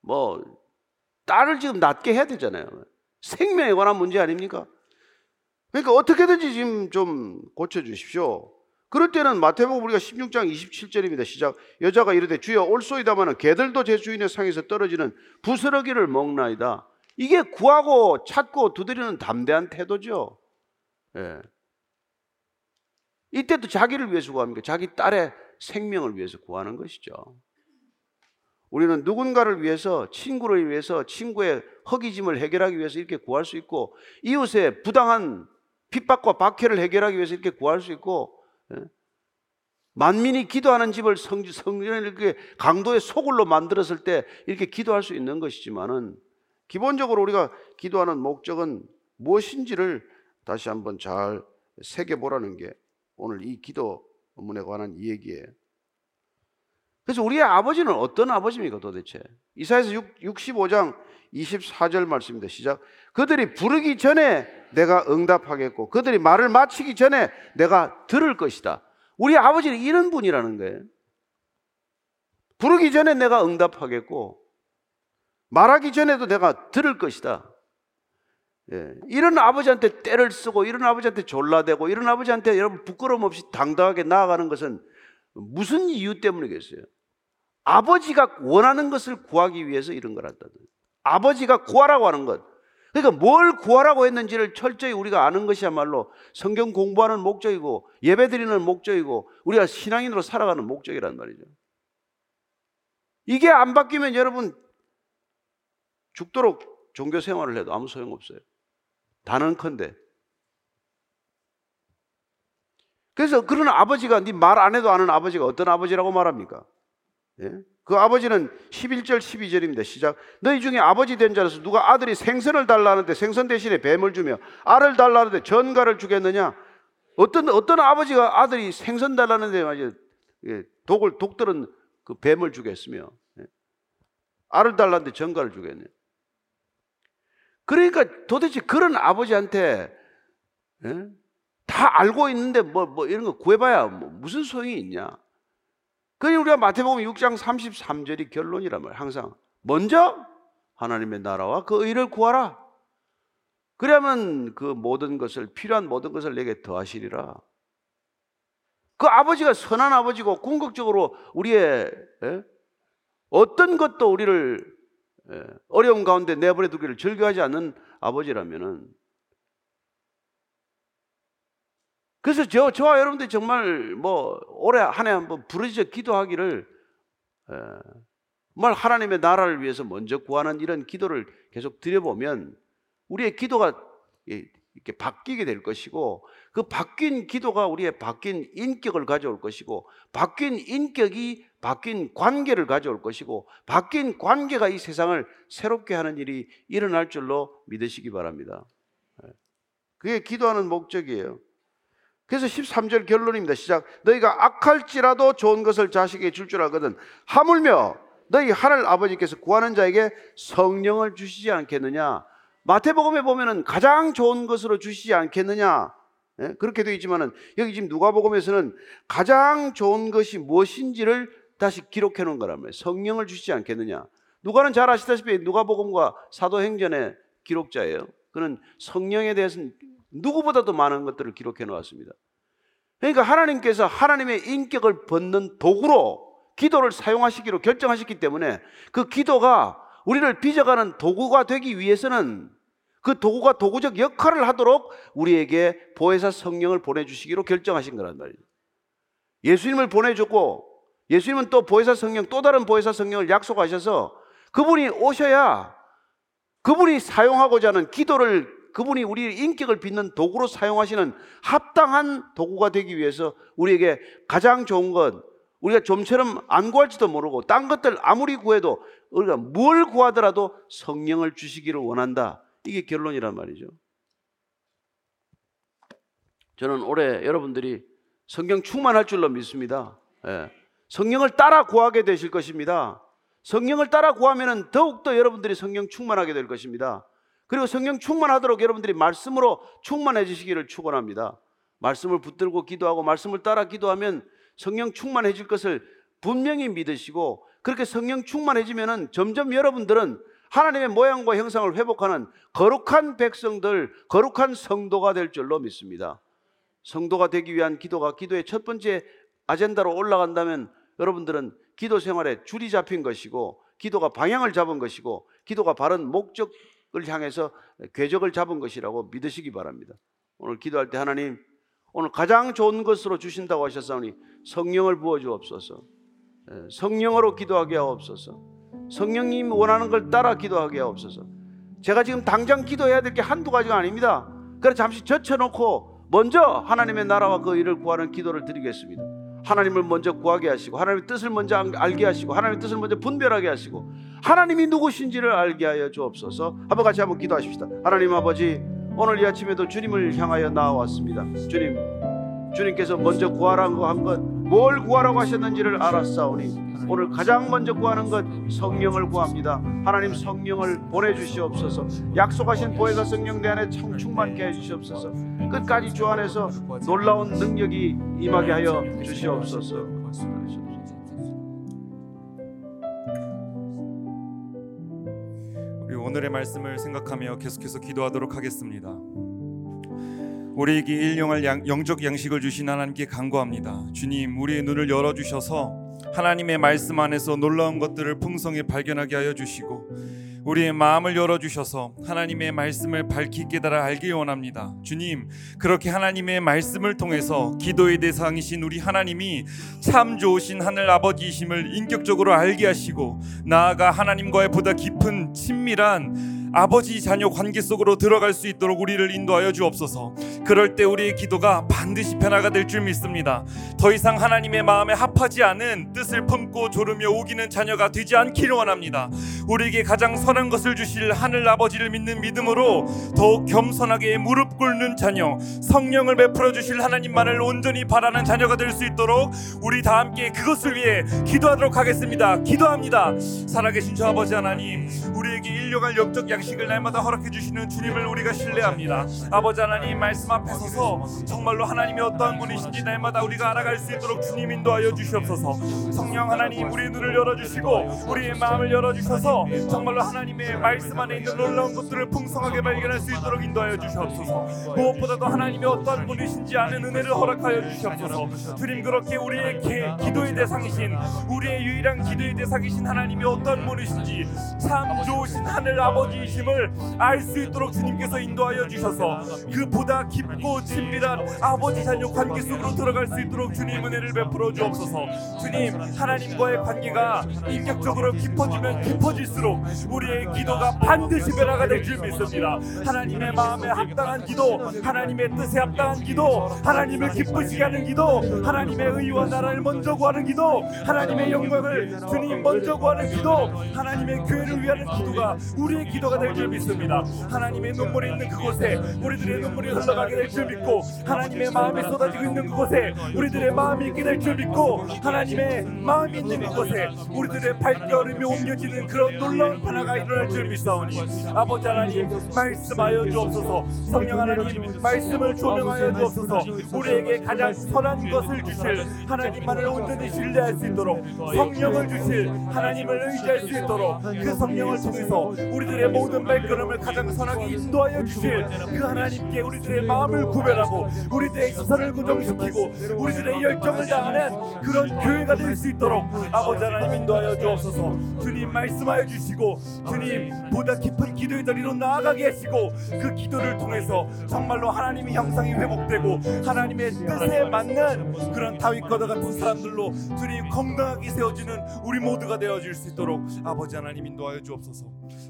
뭐 딸을 지금 낳게 해야 되잖아요. 생명에 관한 문제 아닙니까? 그러니까 어떻게든지 지금 좀 고쳐 주십시오. 그럴 때는 마태복음 우리가 16장 27절입니다. 시작. 여자가 이르되 주여 올소이다마는 개들도 제 주인의 상에서 떨어지는 부스러기를 먹나이다. 이게 구하고 찾고 두드리는 담대한 태도죠. 예. 이때도 자기를 위해서 구합니까? 자기 딸의 생명을 위해서 구하는 것이죠. 우리는 누군가를 위해서, 친구를 위해서, 친구의 허기짐을 해결하기 위해서 이렇게 구할 수 있고, 이웃의 부당한 핍박과 박해를 해결하기 위해서 이렇게 구할 수 있고, 예? 만민이 기도하는 집을 성, 성전을 이렇게 강도의 소굴로 만들었을 때 이렇게 기도할 수 있는 것이지만은, 기본적으로 우리가 기도하는 목적은 무엇인지를 다시 한번 잘 새겨보라는 게 오늘 이 기도 문에 관한 이 얘기예요. 그래서 우리의 아버지는 어떤 아버지입니까 도대체? 이사에서 65장 24절 말씀입니다. 시작. 그들이 부르기 전에 내가 응답하겠고 그들이 말을 마치기 전에 내가 들을 것이다. 우리 아버지는 이런 분이라는 거예요. 부르기 전에 내가 응답하겠고 말하기 전에도 내가 들을 것이다. 예, 이런 아버지한테 때를 쓰고 이런 아버지한테 졸라대고 이런 아버지한테 여러분 부끄러움 없이 당당하게 나아가는 것은 무슨 이유 때문이겠어요? 아버지가 원하는 것을 구하기 위해서 이런 걸 한다는 아버지가 구하라고 하는 것. 그러니까 뭘 구하라고 했는지를 철저히 우리가 아는 것이야말로 성경 공부하는 목적이고 예배 드리는 목적이고 우리가 신앙인으로 살아가는 목적이란 말이죠. 이게 안 바뀌면 여러분 죽도록 종교 생활을 해도 아무 소용없어요. 단언컨대. 그래서 그런 아버지가 네 말 안 해도 아는 아버지가 어떤 아버지라고 말합니까? 예? 그 아버지는 11절 12절입니다. 시작. 너희 중에 아버지 된 자로서 누가 아들이 생선을 달라는데 생선 대신에 뱀을 주며 알을 달라는데 전가를 주겠느냐? 어떤 어떤 아버지가 아들이 생선 달라는데 예, 독을 독들은 그 뱀을 주겠으며 예? 알을 달라는데 전가를 주겠냐? 그러니까 도대체 그런 아버지한테 예? 다 알고 있는데 뭐, 뭐 이런 거 구해봐야 뭐 무슨 소용이 있냐? 그러니 우리가 마태복음 6장 33절이 결론이란 말이에요. 항상 먼저 하나님의 나라와 그 의를 구하라. 그러면 그 모든 것을 필요한 모든 것을 내게 더하시리라. 그 아버지가 선한 아버지고 궁극적으로 우리의 예? 어떤 것도 우리를 예, 어려움 가운데 내버려 두기를 즐겨하지 않는 아버지라면은 그래서 저, 저와 여러분들이 정말 뭐 올해 한 해 한번 부르짖어 기도하기를 에, 정말 하나님의 나라를 위해서 먼저 구하는 이런 기도를 계속 드려보면 우리의 기도가 이렇게 바뀌게 될 것이고 그 바뀐 기도가 우리의 바뀐 인격을 가져올 것이고 바뀐 인격이 바뀐 관계를 가져올 것이고 바뀐 관계가 이 세상을 새롭게 하는 일이 일어날 줄로 믿으시기 바랍니다. 예. 그게 기도하는 목적이에요. 그래서 13절 결론입니다. 시작. 너희가 악할지라도 좋은 것을 자식에게 줄 줄 알거든. 하물며 너희 하늘 아버지께서 구하는 자에게 성령을 주시지 않겠느냐. 마태복음에 보면은 가장 좋은 것으로 주시지 않겠느냐. 예? 그렇게 되어 있지만은 여기 지금 누가복음에서는 가장 좋은 것이 무엇인지를 다시 기록해 놓은 거란 말이에요. 성령을 주시지 않겠느냐. 누가는 잘 아시다시피 누가복음과 사도행전의 기록자예요. 그는 성령에 대해서는 누구보다도 많은 것들을 기록해 놓았습니다. 그러니까 하나님께서 하나님의 인격을 벗는 도구로 기도를 사용하시기로 결정하셨기 때문에 그 기도가 우리를 빚어가는 도구가 되기 위해서는 그 도구가 도구적 역할을 하도록 우리에게 보혜사 성령을 보내주시기로 결정하신 거란 말이에요. 예수님을 보내줬고 예수님은 또 보혜사 성령 또 다른 보혜사 성령을 약속하셔서 그분이 오셔야 그분이 사용하고자 하는 기도를 그분이 우리의 인격을 빚는 도구로 사용하시는 합당한 도구가 되기 위해서 우리에게 가장 좋은 것 우리가 좀처럼 안 구할지도 모르고 딴 것들 아무리 구해도 우리가 뭘 구하더라도 성령을 주시기를 원한다. 이게 결론이란 말이죠. 저는 올해 여러분들이 성경 충만할 줄로 믿습니다. 예. 성령을 따라 구하게 되실 것입니다. 성령을 따라 구하면 더욱더 여러분들이 성령 충만하게 될 것입니다. 그리고 성령 충만하도록 여러분들이 말씀으로 충만해지시기를 축원합니다. 말씀을 붙들고 기도하고 말씀을 따라 기도하면 성령 충만해질 것을 분명히 믿으시고 그렇게 성령 충만해지면은 점점 여러분들은 하나님의 모양과 형상을 회복하는 거룩한 백성들, 거룩한 성도가 될 줄로 믿습니다. 성도가 되기 위한 기도가 기도의 첫 번째 아젠다로 올라간다면 여러분들은 기도 생활에 줄이 잡힌 것이고 기도가 방향을 잡은 것이고 기도가 바른 목적을 향해서 궤적을 잡은 것이라고 믿으시기 바랍니다. 오늘 기도할 때 하나님 오늘 가장 좋은 것으로 주신다고 하셨사오니 성령을 부어 주옵소서. 예, 성령으로 기도하게 하옵소서. 성령님 원하는 걸 따라 기도하게 하옵소서. 제가 지금 당장 기도해야 될 게 한두 가지가 아닙니다. 그래서 잠시 젖혀놓고 먼저 하나님의 나라와 그 일을 구하는 기도를 드리겠습니다. 하나님을 먼저 구하게 하시고 하나님의 뜻을 먼저 알- 알게 하시고 하나님의 뜻을 먼저 분별하게 하시고 하나님이 누구신지를 알게 하여 주옵소서. 한번 같이 한번 기도하십시다. 하나님 아버지 오늘 이 아침에도 주님을 향하여 나왔습니다. 주님, 주님께서 먼저 구하라고 한 것, 뭘 구하라고 하셨는지를 알았사오니 오늘 가장 먼저 구하는 것 성령을 구합니다. 하나님 성령을 보내주시옵소서. 약속하신 보혜사 성령 내 안에 참 충만케 해주시옵소서. 끝까지 주 안에서 놀라운 능력이 임하게 하여 주시옵소서. 오늘의 말씀을 생각하며 계속해서 기도하도록 하겠습니다. 우리에게 일용할 양, 영적 양식을 주신 하나님께 간구합니다. 주님, 우리의 눈을 열어 주셔서 하나님의 말씀 안에서 놀라운 것들을 풍성히 발견하게 하여 주시고 우리의 마음을 열어 주셔서 하나님의 말씀을 밝히 깨달아 알기 원합니다. 주님, 그렇게 하나님의 말씀을 통해서 기도의 대상이신 우리 하나님이 참 좋으신 하늘 아버지이심을 인격적으로 알게 하시고 나아가 하나님과의 보다 깊은 친밀한 아버지 자녀 관계 속으로 들어갈 수 있도록 우리를 인도하여 주옵소서. 그럴 때 우리의 기도가 반드시 변화가 될 줄 믿습니다. 더 이상 하나님의 마음에 합하지 않은 뜻을 품고 조르며 우기는 자녀가 되지 않기를 원합니다. 우리에게 가장 선한 것을 주실 하늘 아버지를 믿는 믿음으로 더욱 겸손하게 무릎 꿇는 자녀, 성령을 베풀어 주실 하나님만을 온전히 바라는 자녀가 될 수 있도록 우리 다 함께 그것을 위해 기도하도록 하겠습니다. 기도합니다. 살아계신 주 아버지 하나님, 우리에게 일용할 영적 양 식을 날마다 허락해 주시는 주님을 우리가 신뢰합니다. 아버지 하나님 말씀 앞에 서서 정말로 하나님이 어떠한 분이신지 날마다 우리가 알아갈 수 있도록 주님 인도하여 주시옵소서. 성령 하나님 우리의 눈을 열어 주시고 우리의 마음을 열어 주셔서 정말로 하나님의 말씀 안에 있는 놀라운 것들을 풍성하게 발견할 수 있도록 인도하여 주시옵소서. 무엇보다도 하나님이 어떠한 분이신지 아는 은혜를 허락하여 주시옵소서. 주님 그렇게 우리의 기, 기도의 대상이신 우리의 유일한 기도의 대상이신 하나님이 어떤 분이신지 참 좋으신 하늘 아버지 이심을 알 수 있도록 주님께서 인도하여 주셔서 그 보다 깊은 깊고 친밀한 아버지 자녀 관계 속으로 들어갈 수 있도록 주님 은혜를 베풀어 주옵소서. 주님 하나님과의 관계가 인격적으로 깊어지면 깊어질수록 우리의 기도가 반드시 변화가 될 줄 믿습니다. 하나님의 마음에 합당한 기도, 하나님의 뜻에 합당한 기도, 하나님을 기쁘시게 하는 기도, 하나님의 의와 나라를 먼저 구하는 기도, 하나님의 영광을 주님 먼저 구하는 기도, 하나님의 교회를 위하는 기도가 우리의 기도가 될 줄 믿습니다. 하나님의 눈물이 있는 그곳에 우리들의 눈물이 흘러가게 될 줄 믿고 하나님의 마음이 쏟아지고 있는 그곳에 우리들의 마음이 있게 될 줄 믿고 하나님의 마음이 있는 그곳에 우리들의 발걸음이 옮겨지는 그런 놀라운 변화가 일어날 줄 믿사오니 아버지 하나님 말씀하여 주옵소서 성령 하나님 말씀을 조명하여 주옵소서 우리에게 가장 선한 것을 주실 하나님만을 온전히 신뢰할 수 있도록 성령을 주실 하나님을 의지할 수 있도록 그 성령을 통해서 우리들의 모든 발걸음을 가장 선하게 인도하여 주실 그 하나님께 우리들의 마음을 구별하고 우리들의 시선을 고정시키고 우리들의 열정을 다하는 그런 교회가 될 수 있도록 아버지 하나님 인도하여 주옵소서. 주님 말씀하여 주시고 주님 보다 깊은 기도의 자리로 나아가게 하시고 그 기도를 통해서 정말로 하나님의 형상이 회복되고 하나님의 뜻에 맞는 그런 다윗과도 같은 사람들로 주님 건강하게 세워지는 우리 모두가 되어질 수 있도록 아버지 하나님 인도하여 주옵소서.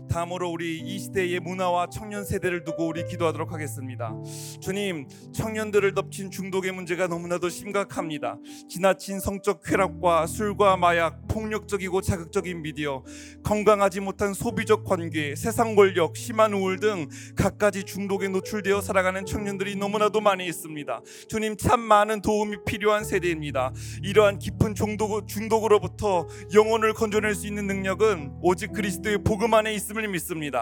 다음으로 우리 이 시대의 문화와 청년 세대를 두고 우리 기도하도록 하겠습니다. 주님 청년들을 덮친 중독의 문제가 너무나도 심각합니다. 지나친 성적 쾌락과 술과 마약 폭력적이고 자극적인 미디어 건강하지 못한 소비적 관계 세상 권력 심한 우울 등 갖가지 중독에 노출되어 살아가는 청년들이 너무나도 많이 있습니다. 주님 참 많은 도움이 필요한 세대입니다. 이러한 깊은 중독, 중독으로부터 영혼을 건져낼 수 있는 능력은 오직 그리스도의 복음 안에 있음을 믿습니다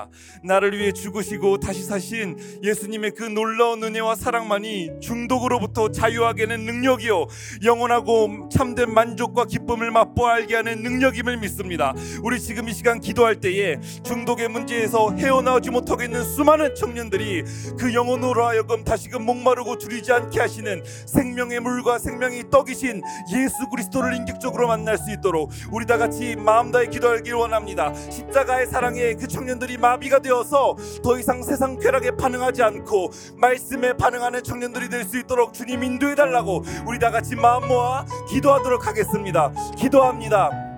나를 위해 죽으시고 다시 사신 예수님의 그 놀라운 은혜와 사랑만이 중독으로부터 자유하게 하는 능력이요 영원하고 참된 만족과 기쁨을 맛보아 알게 하는 능력임을 믿습니다. 우리 지금 이 시간 기도할 때에 중독의 문제에서 헤어나오지 못하고 있는 수많은 청년들이 그 영혼으로 하여금 다시금 목마르고 줄이지 않게 하시는 생명의 물과 생명의 떡이신 예수 그리스도를 인격적으로 만날 수 있도록 우리 다 같이 마음 다해 기도하길 원합니다. 십자가의 사랑에 그 청년들이 마비가 되어서 더 이상 세상 쾌락에 반응하지 않고 말씀에 반응하는 청년들이 될 수 있도록 주님 인도해 달라고 우리 다 같이 마음 모아 기도하도록 하겠습니다. 기도합니다.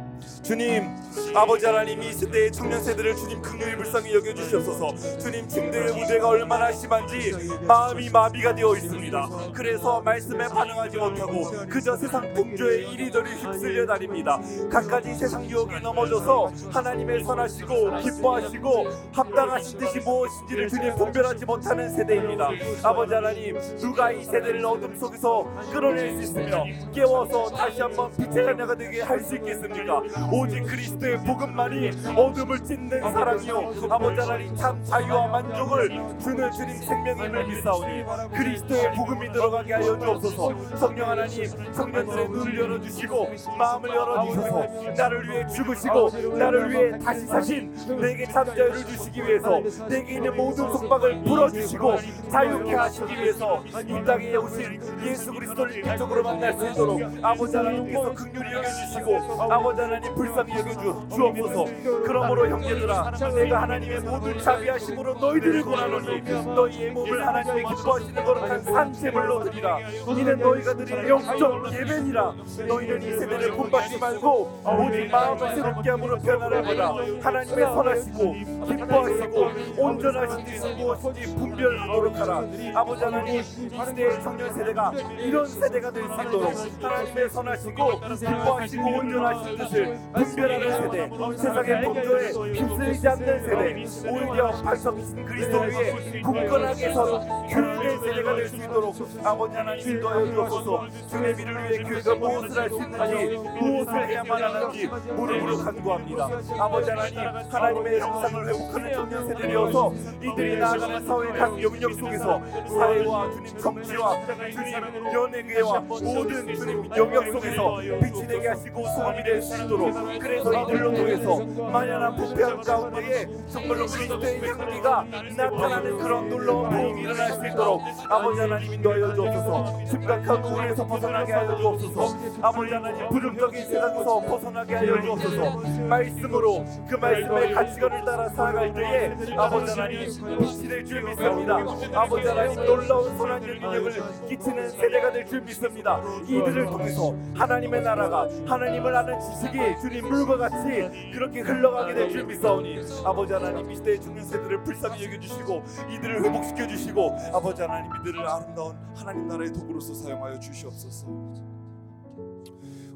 주님 아버지 하나님 이 세대의 청년 세대를 주님 극률이 불쌍히 여겨 주시옵소서 주님 중대의 문제가 얼마나 심한지 마음이 마비가 되어 있습니다. 그래서 말씀에 반응하지 못하고 그저 세상 풍조에 이리저리 휩쓸려 다닙니다. 갖가지 세상 유혹에 넘어져서 하나님의 선하시고 기뻐하시고 합당하신 뜻이 무엇인지를 주님 분별하지 못하는 세대입니다. 아버지 하나님 누가 이 세대를 어둠 속에서 끌어낼 수 있으며 깨워서 다시 한번 빛의 자녀가 되게 할 수 있겠습니까 오직 그리스도의 복음만이 어둠을 찢는 사랑이요. 아버지 하나님 참 자유와 만족을 주는 주님 생명임을 믿사오니 그리스도의 복음이 들어가게 하여 주옵소서. 성령 하나님 청년들의 눈을 열어주시고 마음을 열어주셔서 나를 위해 죽으시고 나를 위해 다시 사신 내게 참 자유를 주시기 위해서 내게 있는 모든 속박을 풀어주시고 자유케 하시기 위해서 이 땅에 오신 예수 그리스도를 인격적으로 만날 수 있도록 아버지 하나님께서 극률히 여겨주시고 아버지 하나님 불쌍히 여겨주 주옵소서. 그러므로 형제들아 내가 하나님의 모든 자비하심으로 너희들을 권하노니 너희의 몸을 하나님의 기뻐하시는 거룩한 산재물로 드리라. 이는 너희가 드릴 영적 예배니라. 너희는 이 세대를 본받지 말고 오직 마음을 새롭게 함으로 변화를 보라. 하나님의 선하시고 기뻐하시고 온전하신 뜻이 무엇인지 분별하도록 하라. 아버지 하나님 이 시대의 청년 세대가 이런 세대가 될 수 있도록 하나님의 선하시고 기뻐하시고 온전하신 뜻을 분별하는 세대 세상의 범죄에 휩쓸리지 않는 세대 오히려 발석이신 그리스도 위에 굳건하게 선 교회의 세대가 될 수 있도록 아버지 하나님 인도하여 주옵소서. 주의 미를 위해 교회가 무엇을 할 수 있는지 무엇을 해야만 하는지 무릎으로 간구합니다. 아버지 하나님 하나님의 형상을 회복하는 청년 세대되어서 이들이 나아가는 사회의 각 영역 속에서 사회와 주님 정치와 주님 연예계와 모든 주님 영역 속에서 빛이 되게 하시고 소금이 될 수 있도록 그래서 이들 이들로 통해서 만연한 부패한 가운데에 정말로 그리스도의 향기가 나타나는 그런 놀라운 부흥이 일어날 수 있도록 아버지 하나님 인도하여 주옵소서. 심각한 우울에서 벗어나게 하여 주옵소서. 아버지 하나님 부정적인 세상에서 벗어나게 하여 주옵소서. 말씀으로 그 말씀의 가치관을 따라 살아갈 때에 아버지 하나님 빛이 될 줄 믿습니다. 아버지 하나님 놀라운 선한 영향력을 끼치는 세대가 될 줄 믿습니다. 이들을 통해서 하나님의 나라가 하나님을 아는 지식이 주님 물과 같이 그렇게 흘러가게 될 줄 믿사오니 아버지 하나님 이 시대의 죽는 세대를 불쌍히 여겨주시고 이들을 회복시켜 주시고 아버지 하나님 이들을 아름다운 하나님 나라의 도구로서 사용하여 주시옵소서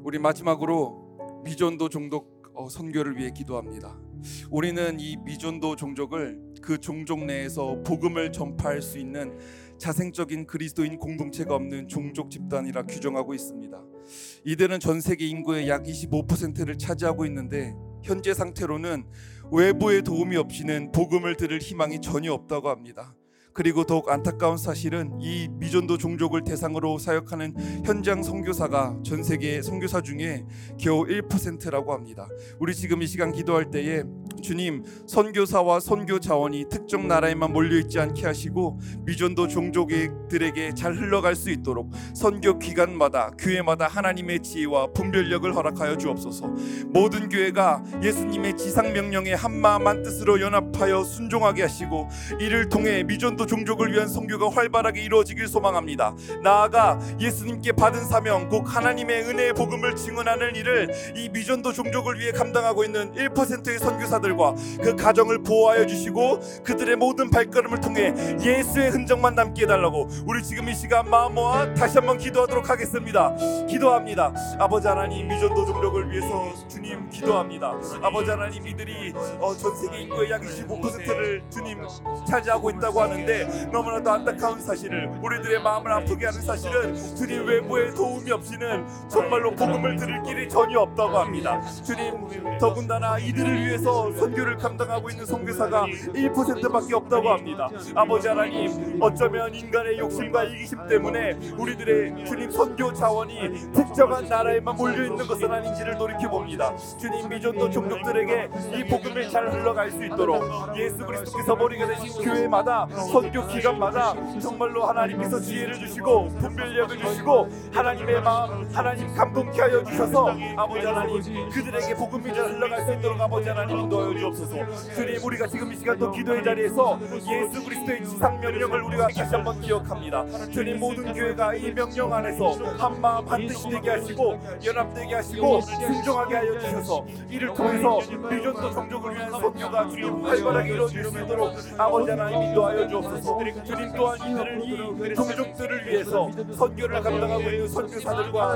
우리 마지막으로 미전도 종족 어, 선교를 위해 기도합니다. 우리는 이 미전도 종족을 그 종족 내에서 복음을 전파할 수 있는 자생적인 그리스도인 공동체가 없는 종족 집단이라 규정하고 있습니다. 이들은 전 세계 인구의 약 25%를 차지하고 있는데 현재 상태로는 외부의 도움이 없이는 복음을 들을 희망이 전혀 없다고 합니다. 그리고 더욱 안타까운 사실은 이 미전도 종족을 대상으로 사역하는 현장 선교사가 전 세계 선교사 중에 겨우 1%라고 합니다. 우리 지금 이 시간 기도할 때에 주님 선교사와 선교 자원이 특정 나라에만 몰려 있지 않게 하시고 미전도 종족들에게 잘 흘러갈 수 있도록 선교 기관마다 교회마다 하나님의 지혜와 분별력을 허락하여 주옵소서. 모든 교회가 예수님의 지상 명령에 한 마음 한 뜻으로 연합하여 순종하게 하시고 이를 통해 미전도 종족을 위한 선교가 활발하게 이루어지길 소망합니다. 나아가 예수님께 받은 사명 곧 하나님의 은혜의 복음을 증언하는 일을 이 미전도 종족을 위해 감당하고 있는 1%의 선교사들과 그 가정을 보호하여 주시고 그들의 모든 발걸음을 통해 예수의 흔적만 남게 해달라고 우리 지금 이 시간 마음 모아 다시 한번 기도하도록 하겠습니다. 기도합니다. 아버지 하나님 미전도 종족을 위해서 주님 기도합니다. 아버지 하나님 이들이 어, 전 세계 인구의 약 25%를 주님 차지하고 있다고 하는데 너무나도 안타까운 사실을 우리들의 마음을 아프게 하는 사실은 주님 외부의 도움이 없이는 정말로 복음을 들을 길이 전혀 없다고 합니다. 주님 더군다나 이들을 위해서 선교를 감당하고 있는 선교사가 1%밖에 없다고 합니다. 아버지 하나님 어쩌면 인간의 욕심과 이기심 때문에 우리들의 주님 선교 자원이 특정한 나라에만 몰려 있는 것은 아닌지를 돌이켜 봅니다. 주님 미전도 종족들에게 이 복음을 잘 흘러갈 수 있도록 예수 그리스도께서 머리가 되신 교회마다 선교 기관마다 정말로 하나님께서 지혜를 주시고 분별력을 주시고 하나님의 마음 하나님 감동케 하여 주셔서 아버지 하나님 그들에게 복음이 잘 흘러갈 수 있도록 아버지 하나님 인도하여 주옵소서. 주님 우리가 지금 이 시간 또 기도의 자리에서 예수 그리스도의 지상 명령을 우리가 다시 한번 기억합니다. 주님 모든 교회가 이 명령 안에서 한마음 한뜻이 되게 하시고 연합되게 하시고 순종하게 하여 주셔서 이를 통해서 미전도 종족을 위한 선교가 주님 활발하게 있도록 아버지 하나님 인도하여 주옵소서 주님 또한 이들을 이 종족들을 위해서 선교를 감당하고 있는 선교사들과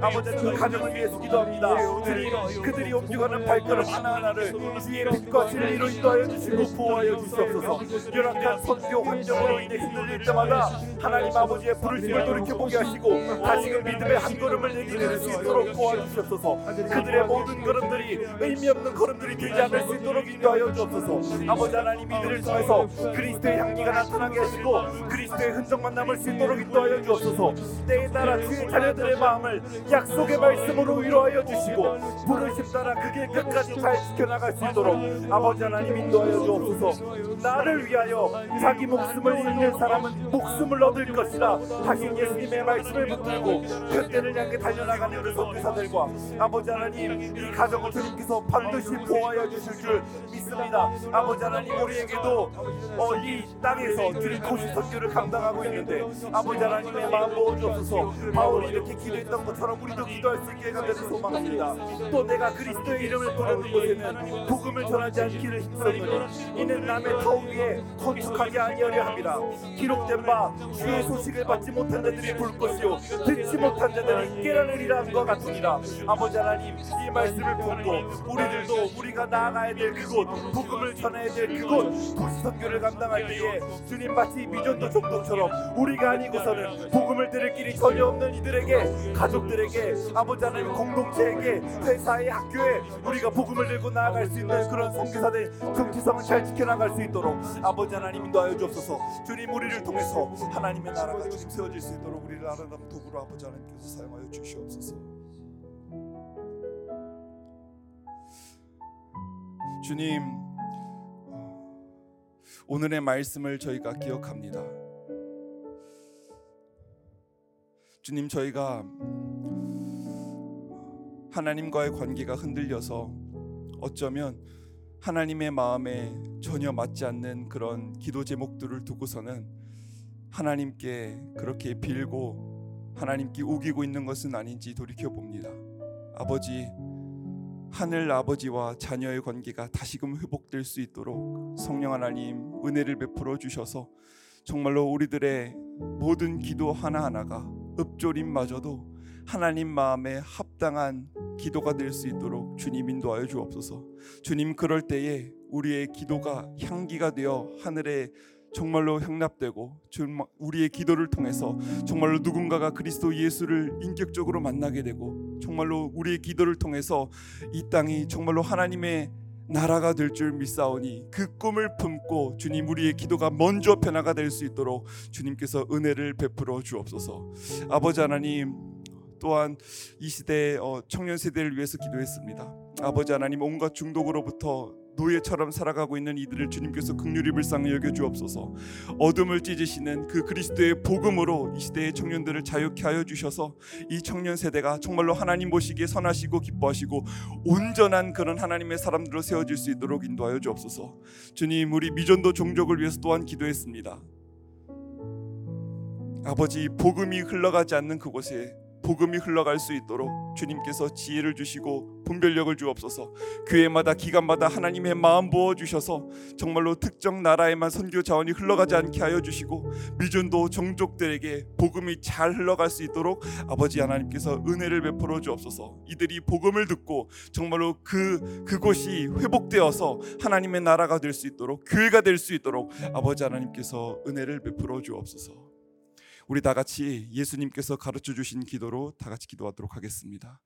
아버지 하나님 가정을 위해서 기도합니다. 주님 그들이 옮겨가는 발걸음 하나하나를 주의 빛과 진리로 인도하여 주시고 보호하여 주시옵소서. 열악한 선교 환경으로 인해 흔들릴 때마다 하나님 아버지의 부르심을 돌이켜 보게 하시고 다시금 믿음의 한 걸음을 내기낼 수 있도록 도와주시옵소서. 그들의 모든 걸음들이 의미 없는 걸음들이 되지 않을 수 있도록 인도하여 주옵소서. 아버지 하나님 이들을 통해서 그리스도의 향기 가 나타나게 하시고 그리스도의 흔적만 남을 수 있도록 인도하여 주옵소서. 때에 따라 주의 자녀들의 마음을 약속의 말씀으로 위로하여 주시고 부르심 따라 그길 끝까지 잘 지켜나갈 수 있도록 아버지 하나님 인도하여 주옵소서. 나를 위하여 자기 목숨을 잃는 사람은 목숨을 얻을 것이라 하신 예수님의 말씀을 붙들고 그때를 향해 달려나가는 우리 선교사들과 아버지 하나님 이 가정을 주님께서 반드시 보호하여 주실 줄 믿습니다. 아버지 하나님 우리에게도 어, 이 땅 에서 주님 도시 선교를 감당하고 있는데 아버지 하나님의 마음 모아주옵소서. 바울이 이렇게 기도했던 것처럼 우리도 기도할 수 있게 해가 되는 소망합니다. 또 내가 그리스도의 이름을 부르는 곳에는 복음을 전하지 않기를 힘썼노니 이는 남의 터 위에 건축하게 아니하려 함이라. 기록된 바 주의 소식을 받지 못한 자들이 볼 것이요 듣지 못한 자들이 깨라느리라 함과 같으니라. 아버지 하나님 이 말씀을 보고 우리들도 우리가 나아가야 될 그곳 복음을 전해야 될 그곳 도시 선교를 감당할 때에 주님 마치 미전도 종족처럼 우리가 아니고서는 복음을 들을 길이 전혀 없는 이들에게 가족들에게 아버지 하나님 공동체에게 회사에 학교에 우리가 복음을 들고 나아갈 수 있는 그런 선교사들 정체성을 잘 지켜나갈 수 있도록 아버지 하나님 인도하여 주옵소서. 주님 우리를 통해서 하나님의 나라가 주님 세워질 수 있도록 우리를 아름다운 도구로 아버지 하나님께서 사용하여 주시옵소서. 주님 오늘의 말씀을 저희가 기억합니다. 주님 저희가 하나님과의 관계가 흔들려서 어쩌면 하나님의 마음에 전혀 맞지 않는 그런 기도 제목들을 두고서는 하나님께 그렇게 빌고 하나님께 우기고 있는 것은 아닌지 돌이켜 봅니다. 아버지 하늘 아버지와 자녀의 관계가 다시금 회복될 수 있도록 성령 하나님 은혜를 베풀어 주셔서 정말로 우리들의 모든 기도 하나하나가 읍조림마저도 하나님 마음에 합당한 기도가 될 수 있도록 주님 인도하여 주옵소서. 주님 그럴 때에 우리의 기도가 향기가 되어 하늘에 정말로 향납되고 우리의 기도를 통해서 정말로 누군가가 그리스도 예수를 인격적으로 만나게 되고 정말로 우리의 기도를 통해서 이 땅이 정말로 하나님의 나라가 될 줄 믿사오니 그 꿈을 품고 주님 우리의 기도가 먼저 변화가 될 수 있도록 주님께서 은혜를 베풀어 주옵소서. 아버지 하나님 또한 이 시대 어, 청년 세대를 위해서 기도했습니다. 아버지 하나님 온갖 중독으로부터 노예처럼 살아가고 있는 이들을 주님께서 극률이 불쌍히 여겨 주옵소서. 어둠을 찢으시는 그 그리스도의 복음으로 이 시대의 청년들을 자유케 하여 주셔서 이 청년 세대가 정말로 하나님 보시기에 선하시고 기뻐하시고 온전한 그런 하나님의 사람들로 세워질 수 있도록 인도하여 주옵소서. 주님 우리 미전도 종족을 위해서 또한 기도했습니다. 아버지 복음이 흘러가지 않는 그곳에 복음이 흘러갈 수 있도록 주님께서 지혜를 주시고 분별력을 주옵소서. 교회마다 기간마다 하나님의 마음 부어 주셔서 정말로 특정 나라에만 선교 자원이 흘러가지 않게 하여 주시고 미전도 종족들에게 복음이 잘 흘러갈 수 있도록 아버지 하나님께서 은혜를 베풀어 주옵소서. 이들이 복음을 듣고 정말로 그 그곳이 회복되어서 하나님의 나라가 될 수 있도록 교회가 될 수 있도록 아버지 하나님께서 은혜를 베풀어 주옵소서. 우리 다 같이 예수님께서 가르쳐 주신 기도로 다 같이 기도하도록 하겠습니다.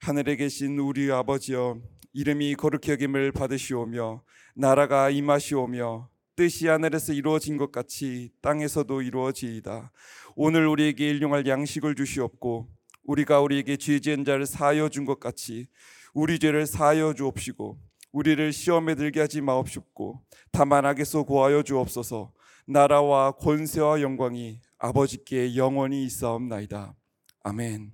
하늘에 계신 우리 아버지여 이름이 거룩히 여김을 받으시오며 나라가 임하시오며 뜻이 하늘에서 이루어진 것 같이 땅에서도 이루어지이다. 오늘 우리에게 일용할 양식을 주시옵고 우리가 우리에게 죄 지은 자를 사하여 준 것 같이 우리 죄를 사하여 주옵시고 우리를 시험에 들게 하지 마옵시고 다만 악에서 구하여 주옵소서. 나라와 권세와 영광이 아버지께 영원히 있사옵나이다. 아멘.